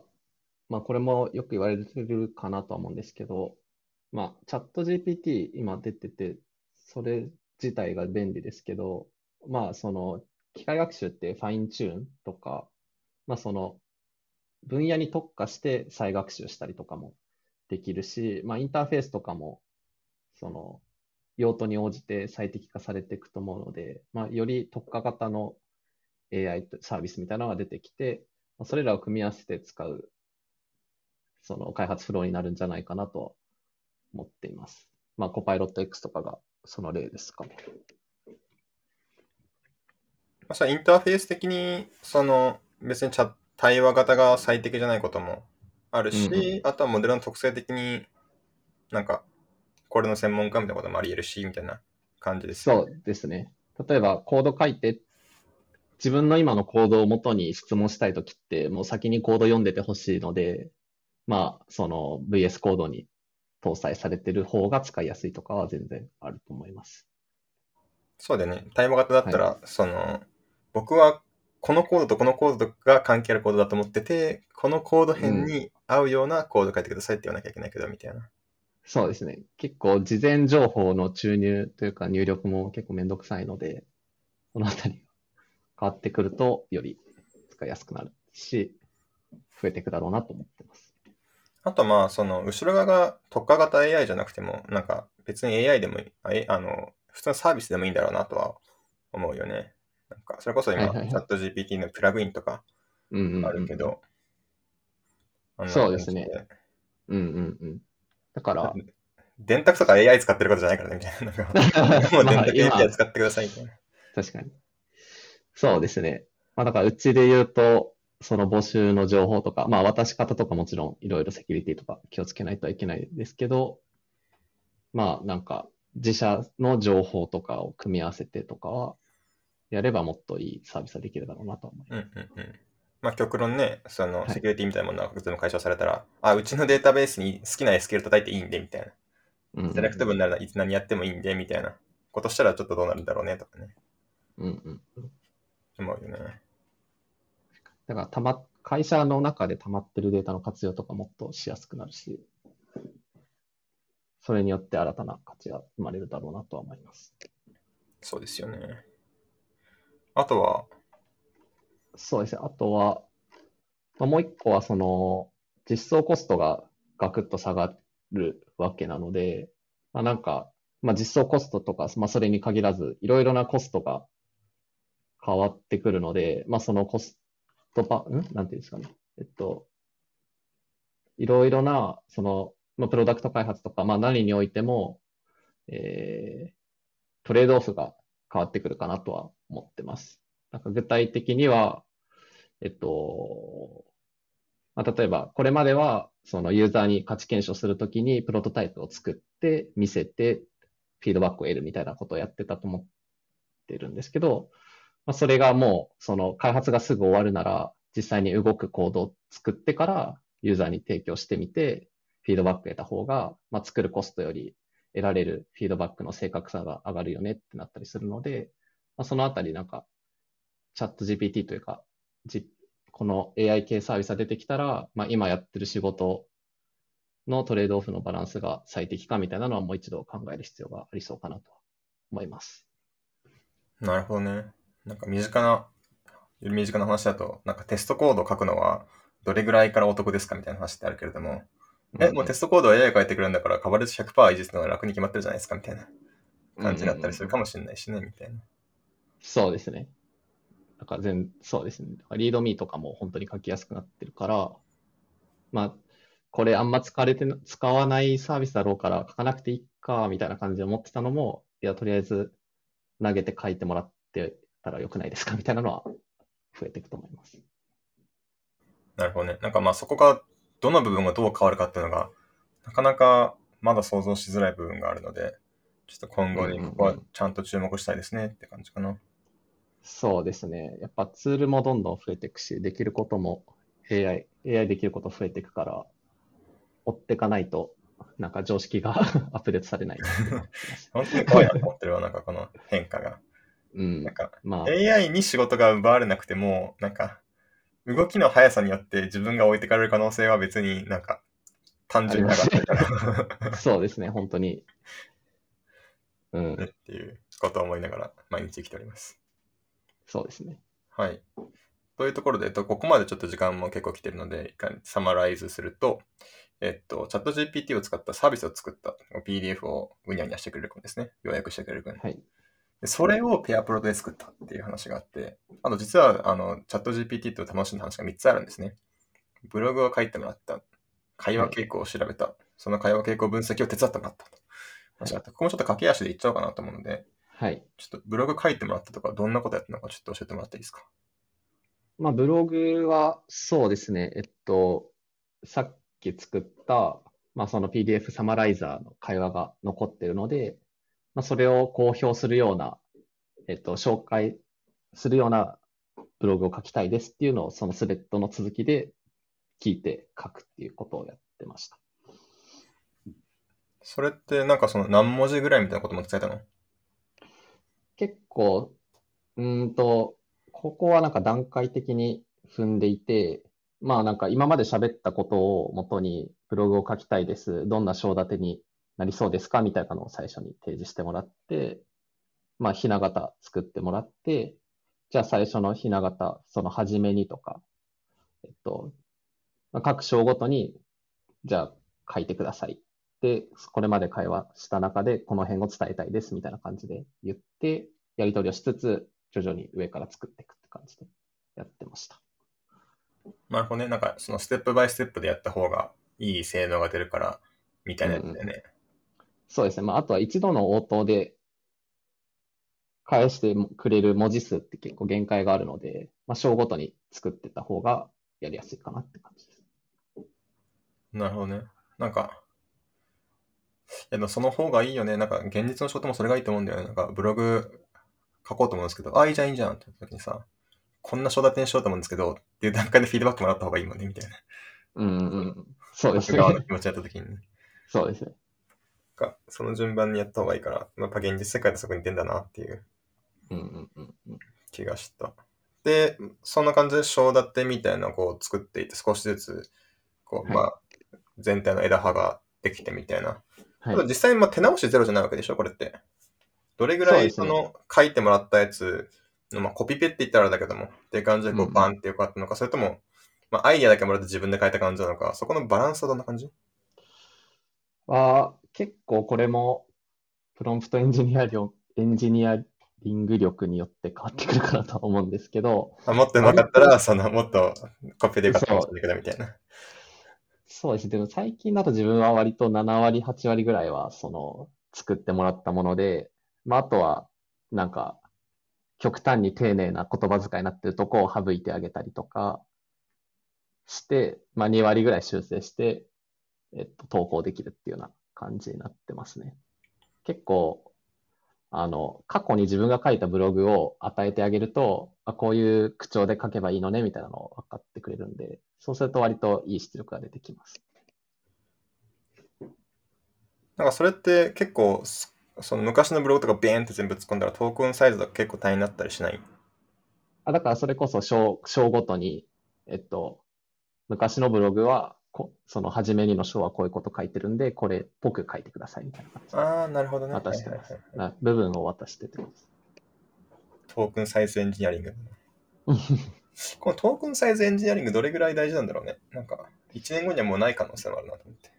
まあこれもよく言われてるかなとは思うんですけど、まあチャット GPT 今出てて、それ自体が便利ですけど、まあその機械学習ってファインチューンとか、まあその分野に特化して再学習したりとかもできるし、まあインターフェースとかも、その用途に応じて最適化されていくと思うので、まあより特化型の AI サービスみたいなのが出てきて、まあそれらを組み合わせて使う、その開発フローになるんじゃないかなと思っています。まあ、コパイロット X とかがその例ですかね。まあ、インターフェース的に、その別にチャ対話型が最適じゃないこともあるし、うんうあとはモデルの特性的になんか、これの専門家みたいなこともあり得るし、みたいな感じです、そうですね。例えばコード書いて、自分の今のコードをもとに質問したいときって、もう先にコード読んでてほしいので、まあ、その VS コードに搭載されてる方が使いやすいとかは全然あると思います。そうだよね。対話型だったら、その、僕はこのコードとこのコードが関係あるコードだと思ってて、このコード編に合うようなコード書いてくださいって言わなきゃいけないけど、みたいな。そうですね。結構事前情報の注入というか入力も結構めんどくさいので、このあたりが変わってくるとより使いやすくなるし、増えていくだろうなと思ってます。あとまあ、その、後ろ側が特化型 AI じゃなくても、なんか別に AI でもあの、普通のサービスでもいいんだろうなとは思うよね。なんか、それこそ今、はいはいはいチャット GPT のプラグインとかうんうんうんあるけど、あんなそうですねうんうんうん。だから、電卓とか AI 使ってることじゃないからね、みたいな。なんか もう電卓まあ今 API 使ってくださいみたいな。確かに。そうですね。まあだからうちで言うと、その募集の情報とか、まあ渡し方とかもちろんいろいろセキュリティとか気をつけないといけないですけど、まあなんか自社の情報とかを組み合わせてとかは、やればもっといいサービスはできるだろうなと思います。うんうんうん。まあ極論ね、そのはいセキュリティみたいなものが全部解消されたら、あ、うちのデータベースに好きな SQL 叩いていいんで、みたいな。うんうんセレクトブにならいつ何やってもいいんで、みたいなことしたらちょっとどうなるんだろうね、とかね。うんうんうん。思うよね。だからたま、会社の中で溜まってるデータの活用とかもっとしやすくなるし、それによって新たな価値が生まれるだろうなとは思います。そうですよね。あとは、そうですね。あとは、まあ、もう一個はその、実装コストがガクッと下がるわけなので、まあ、なんか、まあ、実装コストとか、まあ、それに限らず、いろいろなコストが変わってくるので、まあ、そのコストパ、ん？なんていうんですかね。えっと、いろいろな、その、まあ、プロダクト開発とか、まあ、何においても、えー、トレードオフが変わってくるかなとは思ってます。なんか具体的には、えっと、まあ、例えば、これまでは、そのユーザーに価値検証するときに、プロトタイプを作って、見せて、フィードバックを得るみたいなことをやってたと思ってるんですけど、まあ、それがもう、その開発がすぐ終わるなら、実際に動くコードを作ってから、ユーザーに提供してみて、フィードバック得た方が、まあ、作るコストより得られるフィードバックの正確さが上がるよねってなったりするので、まあ、そのあたりなんか、チャット GPT というか、じこの AI 系サービスが出てきたら、まあ、今やってる仕事のトレードオフのバランスが最適かみたいなのはもう一度考える必要がありそうかなと思います。なるほどね。なんか身近な、より身近な話だと、なんかテストコードを書くのはどれぐらいからお得ですかみたいな話ってあるけれども、え、もうテストコードは AI が書いてくれるんだから、カバレッジ100%維持するのが楽に決まってるじゃないですかみたいな感じだったりするかもしれないしね、みたいな。そうですね。なんか全、そうですね。リードミーとかも本当に書きやすくなってるから、まあ、これあんま使われてな、使わないサービスだろうから書かなくていいか、みたいな感じで思ってたのも、いや、とりあえず投げて書いてもらってたらよくないですか、みたいなのは増えていくと思います。なるほどね。なんかまあそこが、どの部分がどう変わるかっていうのが、なかなかまだ想像しづらい部分があるので、ちょっと今後にここはちゃんと注目したいですねって感じかな。そうですね。やっぱツールもどんどん増えていくし、できることも AI、AI できること増えていくから、追っていかないと、なんか常識がアップデートされない。本当に怖いなと思ってるわ、なんかこの変化が。うんなん。かまあ、AI に仕事が奪われなくても、なんか動きの速さによって自分が置いてかれる可能性は別になんか単純になかったから。そうですね、本当に。うんね、っていうことを思いながら毎日生きております。そうですね。はい。というところで、えっと、ここまでちょっと時間も結構来てるので、一回サマライズすると、えっと、チャット GPT を使ったサービスを作った PDF をうにゃうにゃしてくれる君ですね。要約してくれる君。はい。でそれをペアプロで作ったっていう話があって、あと実は、あの、チャット GPT と楽しんだ話が3つあるんですね。ブログを書いてもらった。会話傾向を調べた。その会話傾向分析を手伝ってもらったと。話があってここもちょっと駆け足でいっちゃおうかなと思うので、はい。ちょっとブログ書いてもらったとか、どんなことやったのかちょっと教えてもらっていいですか？まあ、ブログは、そうですね、えっと、さっき作った、まあ、その PDF サマライザーの会話が残ってるので、まあ、それを公表するような、えっと、紹介するようなブログを書きたいですっていうのを、そのスレッドの続きで聞いて書くっていうことをやってました。それってなんかその何文字ぐらいみたいなことも伝えたの？結構、うんと、ここはなんか段階的に踏んでいて、まあなんか今まで喋ったことを元にブログを書きたいです。どんな章立てになりそうですかみたいなのを最初に提示してもらって、まあひな形作ってもらって、じゃあ最初のひな形、その初めにとか、えっと、各章ごとに、じゃあ書いてください。で、これまで会話した中でこの辺を伝えたいですみたいな感じで言って、やり取りをしつつ、徐々に上から作っていくって感じでやってました。なるほどね。なんかそのステップバイステップでやった方がいい性能が出るから、みたいなやつだよね。そうですね。まあ、あとは一度の応答で返してくれる文字数って結構限界があるので、まあ、章ごとに作ってた方がやりやすいかなって感じです。なるほどね。なんか、いやその方がいいよね。なんか現実の仕事もそれがいいと思うんだよね。なんかブログ書こうと思うんですけど、あ、いいじゃんいいじゃんって時にさ、こんな章立てにしようと思うんですけど、っていう段階でフィードバックもらった方がいいもんね、みたいな。うんうんうん。そうです僕側のね。気持ちやった時にね。そうですね。かその順番にやった方がいいから、やっぱ現実世界とそこに似てんだなっていううんうんうんうん。気がした。で、そんな感じで章立てみたいなのをこう作っていって、少しずつ、こう、はいまあ、全体の枝葉ができてみたいな。はいただ。実際にまあ手直しゼロじゃないわけでしょ、これって。どれぐらいその書いてもらったやつの、まあ、コピペって言ったらあれだけども、っていう感じでこうんううんバンってよかったのか、それとも、まあ、アイディアだけもらって自分で書いた感じなのか、そこのバランスはどんな感じ？は、結構これも、プロンプトエンジニア力、エンジニアリング力によって変わってくるかなとは思うんですけど、あもっと上手かったら、その、もっとコピペでよかったかもしれないけど、みたいな。そうですね。でも最近だと自分は割と7割、8割ぐらいは、その、作ってもらったもので、まあ、あとは、なんか、極端に丁寧な言葉遣いになってるとこを省いてあげたりとかして、まあ、2割ぐらい修正して、えっと、投稿できるっていうような感じになってますね。結構、あの、過去に自分が書いたブログを与えてあげると、あ、こういう口調で書けばいいのね、みたいなのを分かってくれるんで、そうすると割といい出力が出てきます。なんかそれって結構、すその昔のブログとかベーンって全部突っ込んだらトークンサイズが結構大変になったりしない？あ、だからそれこそ章、章ごとに、えっと、昔のブログはこその初めにの章はこういうこと書いてるんで、これっぽく書いてくださいみたいな感じでああ、なるほどね。渡してますはいはいはい。な部分を渡してってことです。トークンサイズエンジニアリング。このトークンサイズエンジニアリングどれぐらい大事なんだろうね。なんか、1年後にはもうない可能性もあるなと思って。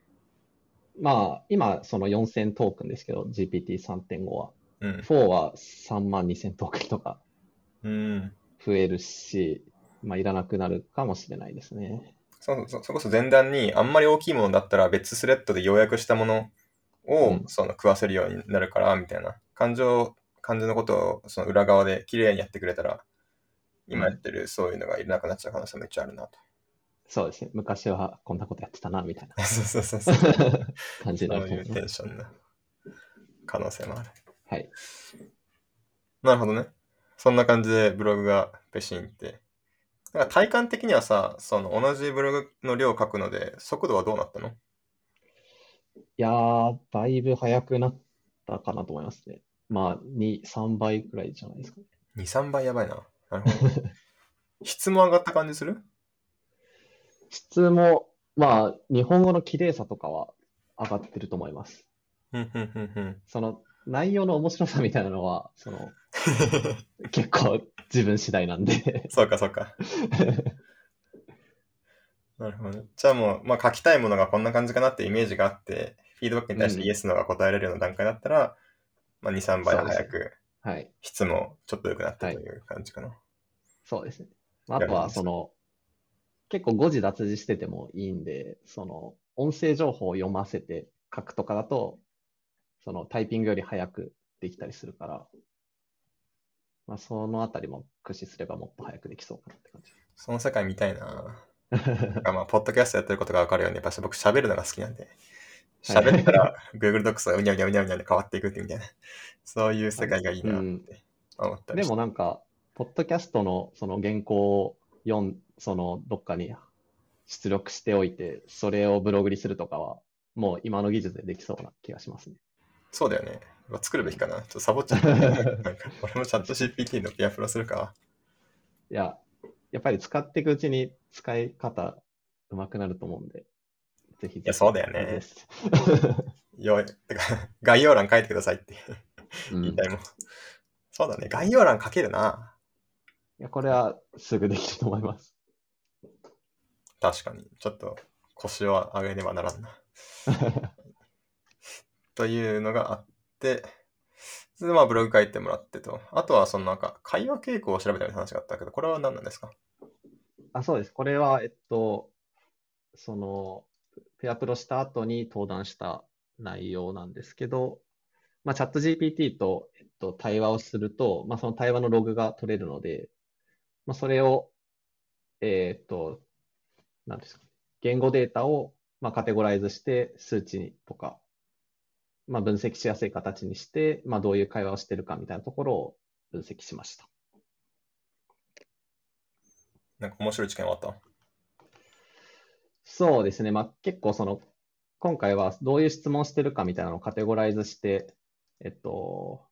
まあ、今、その4000トークンですけど、GPT3.5 は。うん。4は3万2000トークンとかうん。増えるし、まあ、いらなくなるかもしれないですね。そそそれこそ前段にあんまり大きいものだったら別スレッドで要約したものを、うんその食わせるようになるからみたいな感情感情のことをその裏側で綺麗にやってくれたら今やってるそういうのがいらなくなっちゃう可能性めっちゃあるなと。そうですね。昔はこんなことやってたな、みたいな そうそうそうそう。感じにそういうテ。ンションな可能性もある。はい。なるほどね。そんな感じでブログがペシンって。なんか体感的にはさ、その同じブログの量を書くので速度はどうなったの？いやー、だいぶ早くなったかなと思いますね。まあ、2、3倍くらいじゃないですか。2、3倍やばいな。なるほど。質も上がった感じする？質も、まあ、日本語の綺麗さとかは上がってると思います。その、内容の面白さみたいなのは、その、結構自分次第なんでそうかそうか。なるほどね。じゃあもう、まあ、書きたいものがこんな感じかなってイメージがあって、フィードバックに対してうんイエスのが答えられるような段階だったら、まあ、2、3倍早くはい。質もちょっと良くなったという感じかな。そうですね。まああとは、その、結構誤字脱字しててもいいんで、その、音声情報を読ませて書くとかだと、そのタイピングより早くできたりするから、まあ、そのあたりも駆使すればもっと早くできそうかなって感じ。その世界見たいな。まあ、ポッドキャストやってることがわかるように、やっぱし僕喋るのが好きなんで、喋ったら Google Docs がうにゃうにゃうにゃうにゃで変わっていくってみたいな、そういう世界がいいなって思ったりでしてもなんか、ポッドキャストのその原稿を読ん、そのどっかに出力しておいて、それをブログにするとかは、もう今の技術でできそうな気がしますね。そうだよね。作るべきかな。ちょっとサボっちゃった。なんか俺もチャット GPT のピアプロするか。いや、やっぱり使っていくうちに使い方上手くなると思うんで、ぜひぜひ。いやそうだよね。よてか、概要欄書いてくださいって言いたいもん。そうだね。概要欄書けるな。や、これはすぐできると思います。確かに。ちょっと腰を上げねばならんな。というのがあって、それでまあブログ書いてもらってと。あとはそのなんか会話傾向を調べたみたいな話があったけど、これは何なんですか？あ、そうです。これは、えっと、その、ペアプロした後に登壇した内容なんですけど、まあ、チャット GPT と、えっと、対話をすると、まあ、その対話のログが取れるので、まあ、それを、えーっと、なんですか、言語データを、まあ、カテゴライズして、数値とか、まあ、分析しやすい形にして、まあ、どういう会話をしてるかみたいなところを分析しました。なんか面白い知見はあった？そうですね。まあ、結構その、今回はどういう質問してるかみたいなのをカテゴライズして、えっと、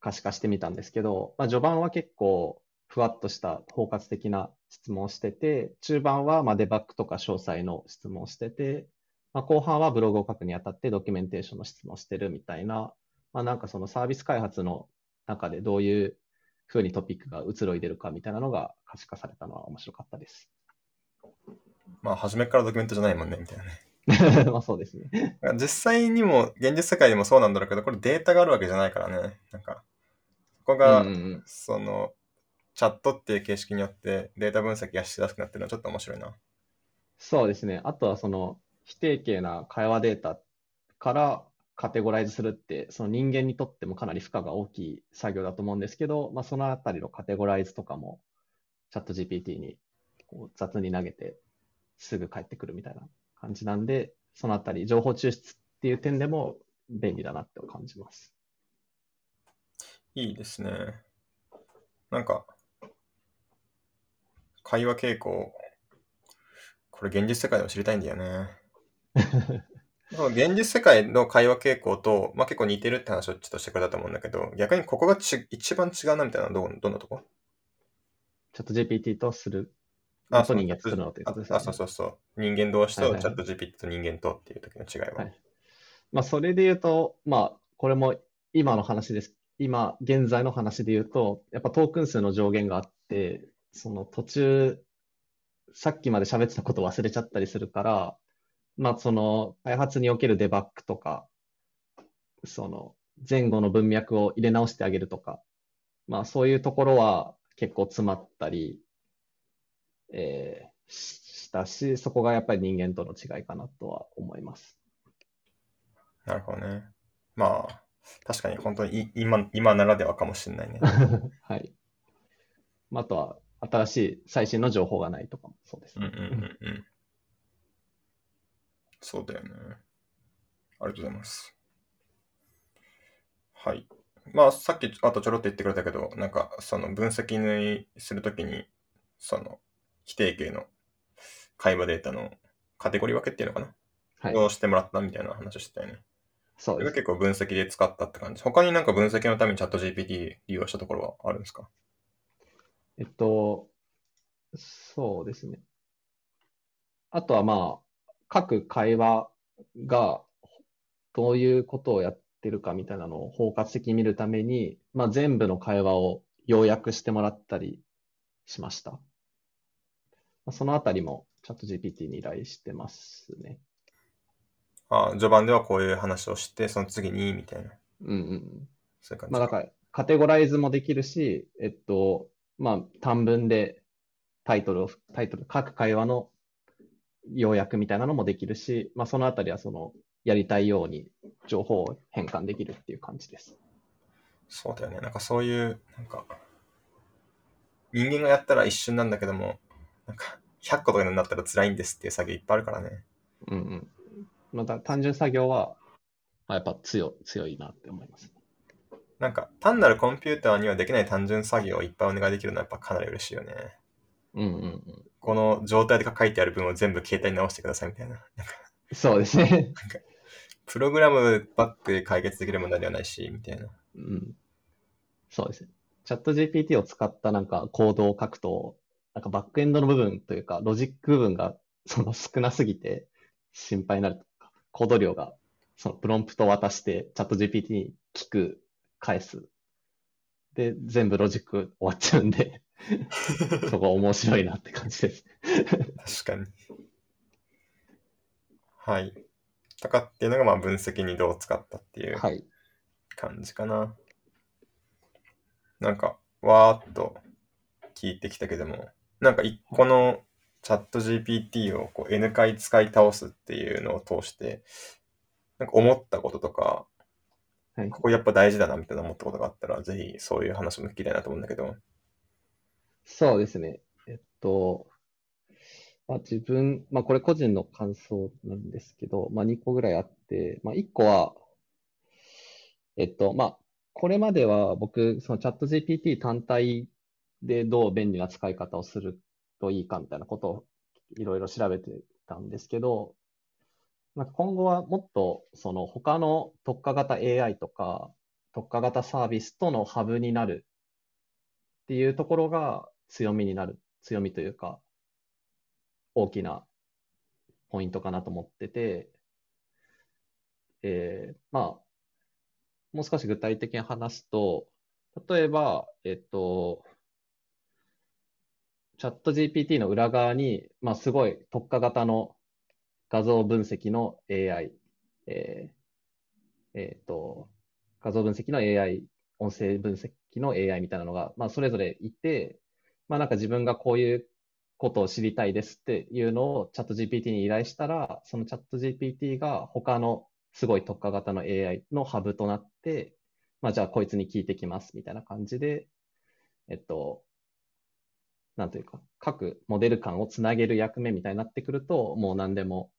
可視化してみたんですけど、まあ、序盤は結構ふわっとした包括的な質問をしてて、中盤はまデバッグとか詳細の質問をしてて、まあ、後半はブログを書くにあたってドキュメンテーションの質問をしてるみたいな、まあ、なんかそのサービス開発の中でどういうふうにトピックが移ろいでるかみたいなのが可視化されたのは面白かったです。まあ初めからドキュメントじゃないもんね、みたいなね。まあそうですね。実際にも、現実世界でもそうなんだろうけど、これデータがあるわけじゃないからね。なんか、そこが、うんうんうんその、チャットっていう形式によってデータ分析がしやすくなってるのはちょっと面白いな。そうですね。あとはその非定型な会話データからカテゴライズするって、その人間にとってもかなり負荷が大きい作業だと思うんですけど、まあ、そのあたりのカテゴライズとかもチャット GPT にこう雑に投げてすぐ返ってくるみたいな感じなんで、そのあたり情報抽出っていう点でも便利だなって感じます。いいですね。なんか、会話傾向、これ現実世界でも知りたいんだよね。現実世界の会話傾向と、まあ、結構似てるって話をちょっとしてくれたと思うんだけど、逆にここがち一番違うなみたいなのはどんなとこ？チャット GPT とするのと人間作るのというあ、ね。そうそうそう。人間同士とチャット GPT と人間とっていう時の違いは。はいまあ、それで言うと、まあ、これも今の話です。今、現在の話で言うと、やっぱトークン数の上限があって、その途中、さっきまで喋ってたこと忘れちゃったりするから、まあ、その、開発におけるデバッグとか、その、前後の文脈を入れ直してあげるとか、まあ、そういうところは結構詰まったり、えーしたし、そこがやっぱり人間との違いかなとは思います。なるほどね。まあ、確かに本当にい今今ならではかもしれないね。はい。まああとは、新しい最新の情報がないとかもそうですね。うんうんうんうん。そうだよね。ありがとうございます。はい。まあ、さっきあとちょろっと言ってくれたけど、なんか、その分析にするときに、その、否定形の会話データのカテゴリー分けっていうのかな、はい。をしてもらったみたいな話をしてたよね。そうです。それが結構分析で使ったって感じ？他になんか分析のためにチャット GPT 利用したところはあるんですか？えっと、そうですね。あとはまあ、各会話がどういうことをやってるかみたいなのを包括的に見るために、まあ全部の会話を要約してもらったりしました。まあそのあたりもチャット GPT に依頼してますね。あ序盤ではこういう話をして、その次に、みたいな。うんうんうん。そういう感じまあだから、カテゴライズもできるし、えっと、まあ短文でタイトルを、タイトル、各会話の要約みたいなのもできるし、まあそのあたりはその、やりたいように情報を変換できるっていう感じです。そうだよね。なんかそういう、なんか、人間がやったら一瞬なんだけども、なんか、100個とかになったら辛いんですっていう作業いっぱいあるからね。うんうん。また単純作業は、まあ、やっぱ強、強いなって思います。なんか、単なるコンピューターにはできない単純作業をいっぱいお願いできるのはやっぱかなり嬉しいよね。うんうんうん。この状態で書いてある文を全部携帯に直してくださいみたいな。なんかそうですね。プログラムバックで解決できる問題ではないし、みたいな。うん。そうですね。チャット GPT を使ったなんかコードを書くと、なんかバックエンドの部分というか、ロジック部分が その少なすぎて心配になるとか、コード量が、そのプロンプトを渡して、 ChatGPT に聞く、返す。で、全部ロジック終わっちゃうんで、そこ面白いなって感じです。確かに。はい。とかっていうのが、まあ、分析にどう使ったっていうはい。感じかな。なんか、わーっと聞いてきたけども、なんか一個のチャット GPT をこう N 回使い倒すっていうのを通して、なんか思ったこととか、はい。ここやっぱ大事だなみたいな思ったことがあったら、ぜひそういう話も聞きたいなと思うんだけど。そうですね。えっと、まあ、自分、まあ、これ個人の感想なんですけど、まあ、2個ぐらいあって、まあ、1個は、えっと、まあ、これまでは僕、そのチャット GPT 単体でどう便利な使い方をするといいかみたいなことをいろいろ調べてたんですけど、なんか今後はもっとその他の特化型 AI とか特化型サービスとのハブになるっていうところが強みになる、強みというか、大きなポイントかなと思ってて、えーまあ、もう少し具体的に話すと、例えば、えっと、チャット GPT の裏側に、まあ、すごい特化型の画像分析の AI、えーえっと、画像分析の AI、音声分析の AI みたいなのが、まあ、それぞれいて、まあ、なんか自分がこういうことを知りたいですっていうのをチャット GPT に依頼したら、そのチャット GPT が他のすごい特化型の AI のハブとなって、まあ、じゃあこいつに聞いてきますみたいな感じで、えっと、なんというか、各モデル間をつなげる役目みたいになってくると、もう何でも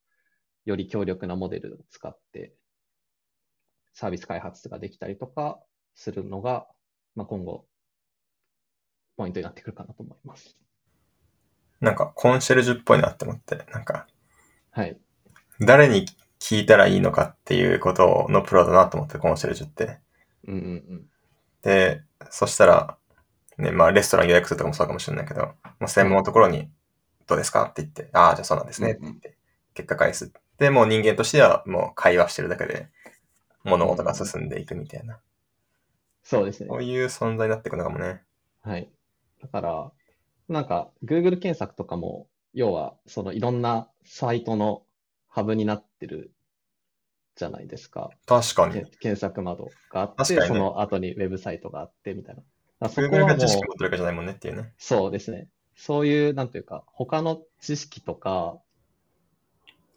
より強力なモデルを使ってサービス開発ができたりとかするのが、まあ、今後、ポイントになってくるかなと思います。なんかコンシェルジュっぽいなって思って、なんかはい。誰に聞いたらいいのかっていうことのプロだなと思って、コンシェルジュって。うんうんうん。で、そしたら、ね、まあレストラン予約するとかもそうかもしれないけど、もう専門のところにどうですか？って言って、ああ、じゃあそうなんですねって言って、結果返す。で、もう人間としてはもう会話してるだけで物事が進んでいくみたいな。そうですねこ。ういう存在になっていくのかもね。はい。だから、なんか、Google 検索とかも、要は、そのいろんなサイトのハブになってるじゃないですか。確かにけ。検索窓があって、ねその後にウェブサイトがあってみたいな。そこはもうが知識持ってるわけじゃないもんねっていうね。そうですね。そういう、なんというか、他の知識とか、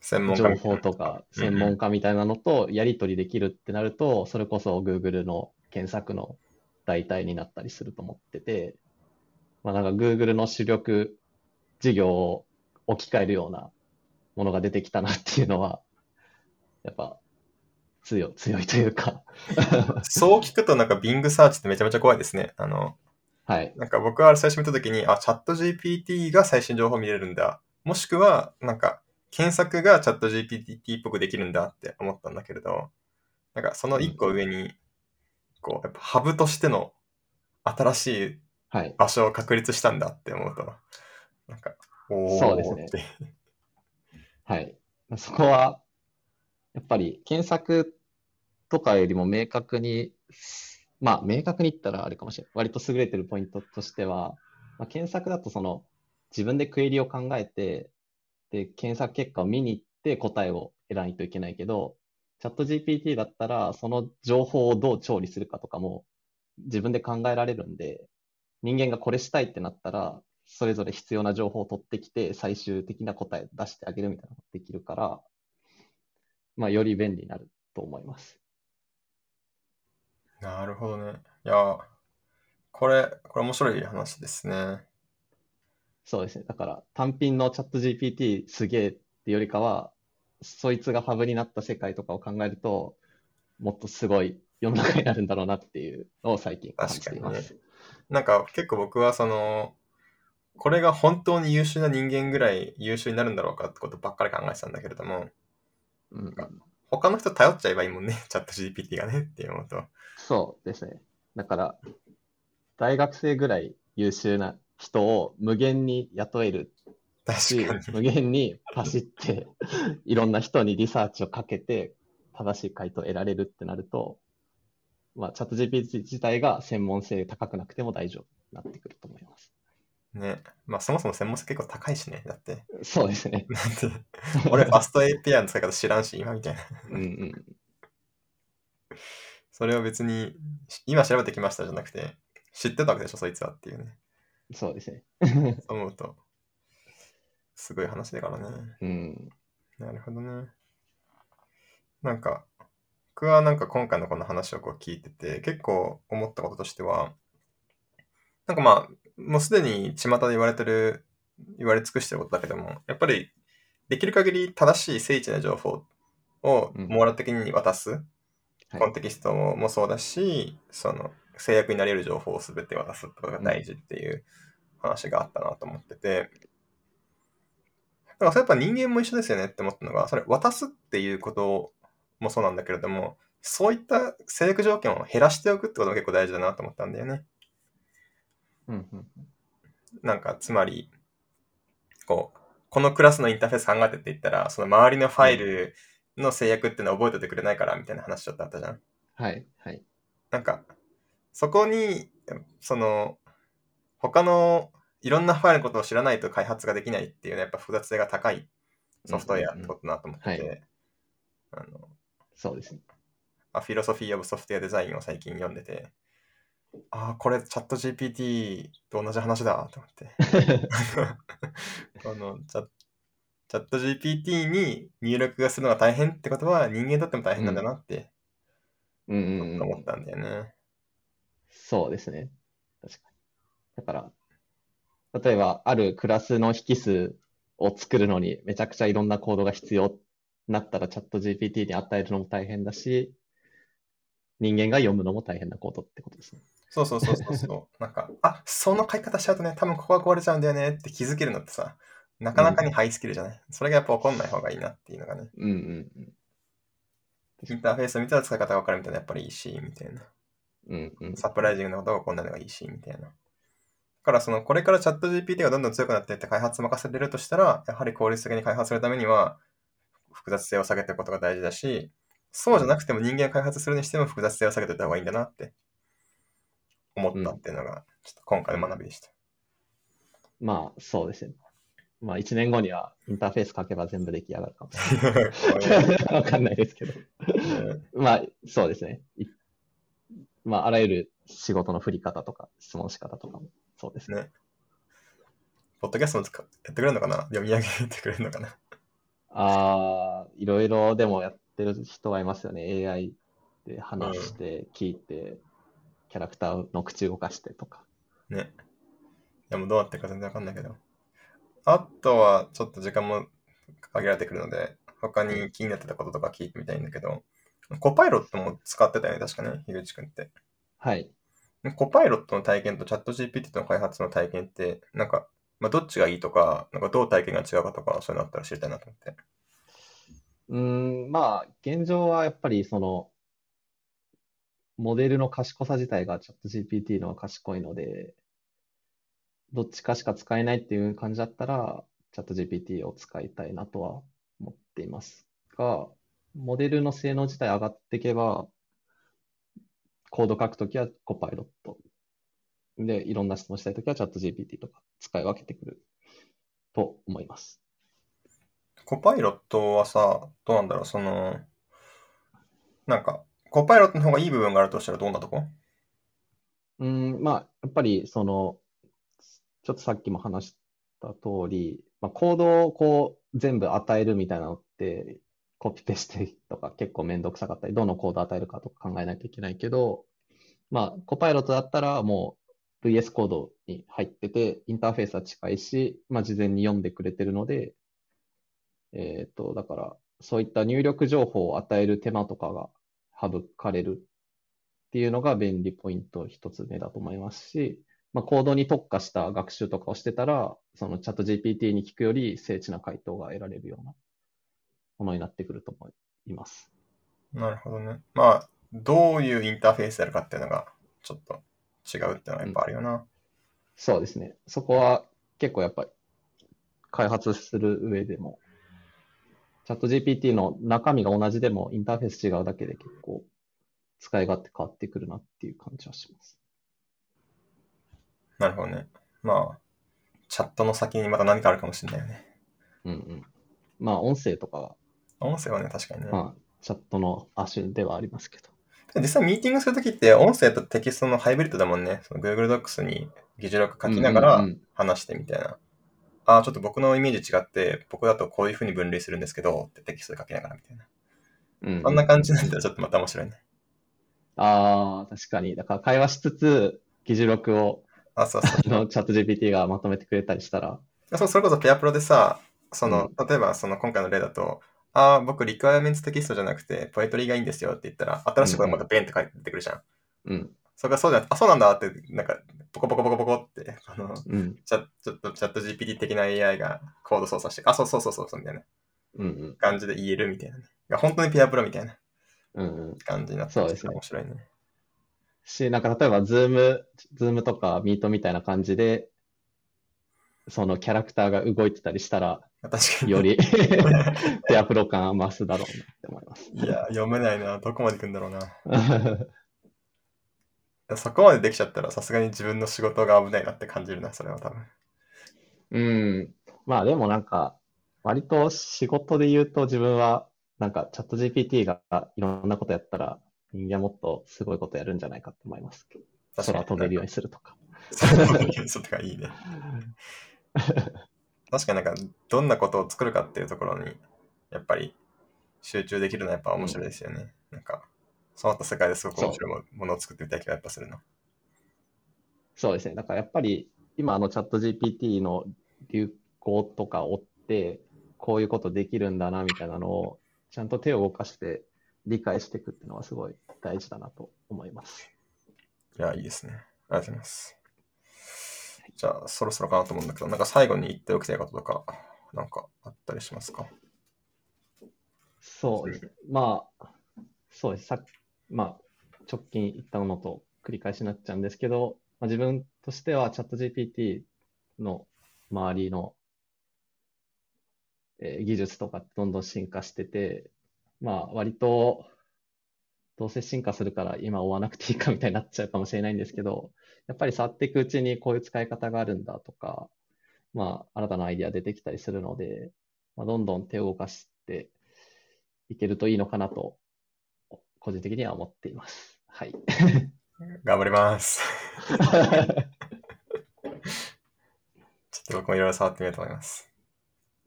専門家情報とか、専門家みたいなのとやり取りできるってなると、それこそ Google の検索の代替になったりすると思ってて、まあなんか Google の主力事業を置き換えるようなものが出てきたなっていうのは、やっぱ強い、強いというか、そう聞くとなんか Bing サーチってめちゃめちゃ怖いですね。あの、はい。なんか僕は最初見たときに、あ、チャット GPT が最新情報見れるんだ。もしくは、なんか、検索がチャット GPT っぽくできるんだって思ったんだけれど、なんかその一個上に、こう、やっぱハブとしての新しいはい。場所を確立したんだって思うと、なんか、おーそうですね。はい。そこは、やっぱり検索とかよりも明確に、まあ、明確に言ったらあれかもしれない。割と優れてるポイントとしては、まあ、検索だとその、自分でクエリを考えて、で、検索結果を見に行って答えを得ないといけないけど、チャット GPT だったら、その情報をどう調理するかとかも自分で考えられるんで、人間がこれしたいってなったら、それぞれ必要な情報を取ってきて、最終的な答え出してあげるみたいなのができるから、まあ、より便利になると思います。なるほどね。いや、これ、これ面白い話ですね。そうですね。だから、単品のチャット GPT すげえってよりかは、そいつがハブになった世界とかを考えると、もっとすごい世の中になるんだろうなっていうのを最近感じています。なんか結構僕はその、これが本当に優秀な人間ぐらい優秀になるんだろうかってことばっかり考えてたんだけれども、うん、他の人頼っちゃえばいいもんね、チャット GPT がねって思うと。そうですね。だから、大学生ぐらい優秀な人を無限に雇えるし。無限に走って、いろんな人にリサーチをかけて、正しい回答を得られるってなると、まあ、チャット GPT 自体が専門性高くなくても大丈夫になってくると思います。ね。まあそもそも専門性結構高いしね。だって。そうですね。だって俺ファスト API の使い方知らんし、今みたいな。うんうん。それを別に、今調べてきましたじゃなくて、知ってたわけでしょ、そいつはっていうね。そうですね。思うと、すごい話だからね。うん。なるほどね。なんか、僕はなんか今回のこの話をこう聞いてて、結構思ったこととしては、なんかまあ、もうすでに巷で言われてる、言われ尽くしてることだけども、やっぱりできる限り正しい精緻な情報をうん。網羅的に渡す、はい。コンテキストもそうだし、その制約になれる情報を全て渡すことが大事っていう話があったなと思ってて、だからそれやっぱ人間も一緒ですよねって思ったのが、それ渡すっていうこともそうなんだけれども、そういった制約条件を減らしておくってことも結構大事だなと思ったんだよね。うんうんなんか、つまり、こう、このクラスのインターフェース考えてって言ったら、その周りのファイルの制約っていうのは覚えててくれないからみたいな話ちょっとあったじゃん。はい。はい。なんか、そこに、その、他のいろんなファイルのことを知らないと開発ができないっていうのはやっぱ複雑性が高いソフトウェアってことだなと思ってて、あの、そうですね。あフィロソフィー・オブ・ソフトウェア・デザインを最近読んでて、ああ、これチャット GPT と同じ話だと思って。このチャチャット GPT に入力がするのが大変ってことは人間にとっても大変なんだなってうん思ったんだよね。そうですね。確かに。だから、例えば、あるクラスの引数を作るのにめちゃくちゃいろんなコードが必要になったらチャット GPT に与えるのも大変だし、人間が読むのも大変なコードってことですね。そうそうそうそうそう。なんか、あその書き方しちゃうとね、多分ここが壊れちゃうんだよねって気づけるのってさ、なかなかにハイスキルじゃない？それがやっぱ起こんない方がいいなっていうのがね。うんうんうん。インターフェースを見たら使い方が分かるみたいなやっぱりいいし、みたいな。うんうん。サプライジングなことが起こんないのがいいし、みたいな。からその、これからチャット GPT がどんどん強くなっていって開発任せれるとしたら、やはり効率的に開発するためには、複雑性を下げていくことが大事だし、そうじゃなくても人間が開発するにしても複雑性を下げておいた方がいいんだなって思ったっていうのが、ちょっと今回の学びでした。まあ、そうですね。まあ、1年後にはインターフェース書けば全部出来上がるかもしれない。わかんないですけど。まあ、そうですね。いまあ、あらゆる仕事の振り方とか、質問の仕方とかもそうですね。ね。ポッドキャストも使っやってくれるのかな？読み上げてくれるのかな？ああ、いろいろでもやってる人はいますよね。AI で話して、聞いて、キャラクターの口動かしてとか。ね。いやもうどうなってるか全然わかんないけど。あとはちょっと時間も限られてくるので、他に気になってたこととか聞いてみたいんだけど、コパイロットも使ってたよね、確かね、樋口くんって。はい。コパイロットの体験とチャット GPT との開発の体験って、なんか、まあ、どっちがいいとか、なんかどう体験が違うかとか、そういうのあったら知りたいなと思って。うーん、まあ、現状はやっぱりその、モデルの賢さ自体がチャット GPT の方が賢いので、どっちかしか使えないっていう感じだったら、チャット GPT を使いたいなとは思っていますが、モデルの性能自体上がっていけば、コード書くときはコパイロット。で、いろんな質問したいときはチャット GPT とか使い分けてくると思います。コパイロットはさ、どうなんだろう、その、なんか、コパイロットの方がいい部分があるとしたらどんなとこ？うん、まあ、やっぱり、その、ちょっとさっきも話した通り、まあ、コードをこう、全部与えるみたいなのって、コピペしてとか結構めんどくさかったり、どのコード与えるかとか考えないといけないけど、まあ、コパイロットだったらもう VS コードに入ってて、インターフェースは近いし、まあ、事前に読んでくれてるので、えっと、だから、そういった入力情報を与える手間とかが省かれるっていうのが便利ポイント一つ目だと思いますし、まあ、コードに特化した学習とかをしてたら、そのチャット GPT に聞くより精緻な回答が得られるようなものになってくると思います。なるほどね。まあ、どういうインターフェースやるかっていうのが、ちょっと違うっていうのはやっぱあるよな。そうですね。そこは結構やっぱり開発する上でも、チャット GPT の中身が同じでもインターフェース違うだけで結構使い勝手変わってくるなっていう感じはします。なるほどね。まあ、チャットの先にまた何かあるかもしれないよね。うんうん。まあ音声とかは、音声はね、確かにね。まあチャットの亜種ではありますけど。実際ミーティングするときって音声とテキストのハイブリッドだもんね。その Google Docs に議事録書きながら話してみたいな。ああ、ちょっと僕のイメージ違って、僕だとこういう風に分類するんですけど、ってテキストで書きながらみたいな。うんそんな感じになったらちょっとまた面白いね。ああ、確かに。だから会話しつつ、議事録をあ、そうそうあのチャット GPT がまとめてくれたりしたら、そう、それこそペアプロでさ、その、例えばその今回の例だと、ああ、僕 requirements テキストじゃなくて、 Poetry がいいんですよって言ったら、新しいことがまたベンって書いてくるじゃん。うん、それがそうじゃあ、そうなんだって、なんか、ポコポコポコポコって、あの、うん、チャちょっとチャット GPT 的な AI がコード操作して、あ、そうそうそうそうそうみたいなうん、うん、感じで言えるみたいなね。が本当にペアプロみたいなうん、うん。感じになってそうですね面白いね。し、なんか例えば、 Zoom、 Zoom とか Meet みたいな感じで、そのキャラクターが動いてたりしたら、確かに。よりペアプロ感増すだろうなって思います。いや、読めないな。どこまで行くんだろうな。そこまでできちゃったら、さすがに自分の仕事が危ないなって感じるな、それは多分。うん。まあでもなんか、割と仕事で言うと自分は、なんかチャット GPT がいろんなことやったら、人間もっとすごいことやるんじゃないかって思います。空飛べるようにするとか。空飛べるようにするとかいいね。確かになんか、どんなことを作るかっていうところに、やっぱり集中できるのはやっぱ面白いですよね。なんか、そうなった世界ですごく面白いもものを作ってみたい気がやっぱするな。そうですね。だからやっぱり、今あのチャット GPT の流行とかを追って、こういうことできるんだなみたいなのを、ちゃんと手を動かして理解していくっていうのはすごい大事だなと思います。いや、いいですね。ありがとうございます。じゃあ、そろそろかなと思うんだけど、なんか最後に言っておきたいこととか、なんかあったりしますか？そうですね。まあ、そうです。さっまあ、直近言ったものと繰り返しになっちゃうんですけど、まあ、自分としてはチャット GPT の周りの、えー技術とかどんどん進化してて、まあ割とどうせ進化するから今追わなくていいかみたいになっちゃうかもしれないんですけど、やっぱり触っていくうちにこういう使い方があるんだとか、まあ新たなアイディア出てきたりするので、まあ、どんどん手を動かしていけるといいのかなと、個人的には思っています。はい。頑張ります。ちょっと僕もいろいろ触ってみようと思います。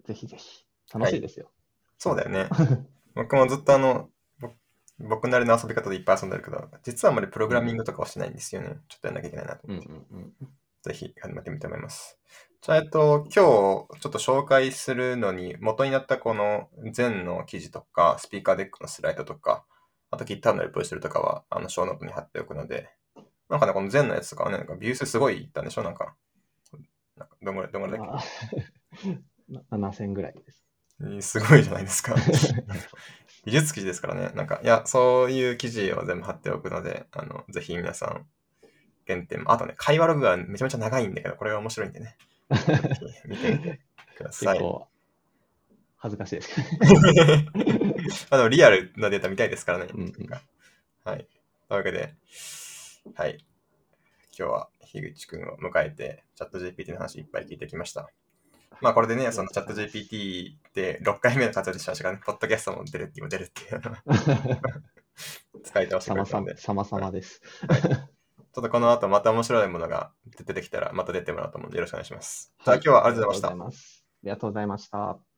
ぜひぜひ。楽しいですよ。そうだよね。僕もずっとあの、ぼ僕なりの遊び方でいっぱい遊んでるけど、実はあんまりプログラミングとかはしてないんですよね。ちょっとやんなきゃいけないなとうん思って。うんうん。ぜひ始めてみたいと思います。じゃあ、えっと、今日ちょっと紹介するのに元になったこの全の記事とか、スピーカーデックのスライドとか、あと GitHub のレポジトリとかは、あの、ショーノートに貼っておくので、なんかね、この全のやつとかはね、なんかビュー数すごいいったんでしょ？なんか、なんかどんぐらい、どんぐらいだっまあ、な7000ぐらいです。すごいじゃないですか。技術記事ですからね。なんか、いや、そういう記事を全部貼っておくので、あの、ぜひ皆さん、原点、あとね、会話ログがめちゃめちゃ長いんだけど、これが面白いんでね。見てみてください。結構、恥ずかしいです。あでもリアルなデータ見たいですからね。うんうんはい。というわけで、はい。今日は樋口くんを迎えて、チャット GPT の話いっぱい聞いてきました。まあこれでね、そのチャット GPT で6回目の活動者がね、ポッドキャストも出るっていう出るっていう使い倒してくれたので、ち様々です。ょっとこの後また面白いものが出てきたら、また出てもらうと思うのでよろしくお願いします。じゃあ今日はありがとうございました。ありがとうございました。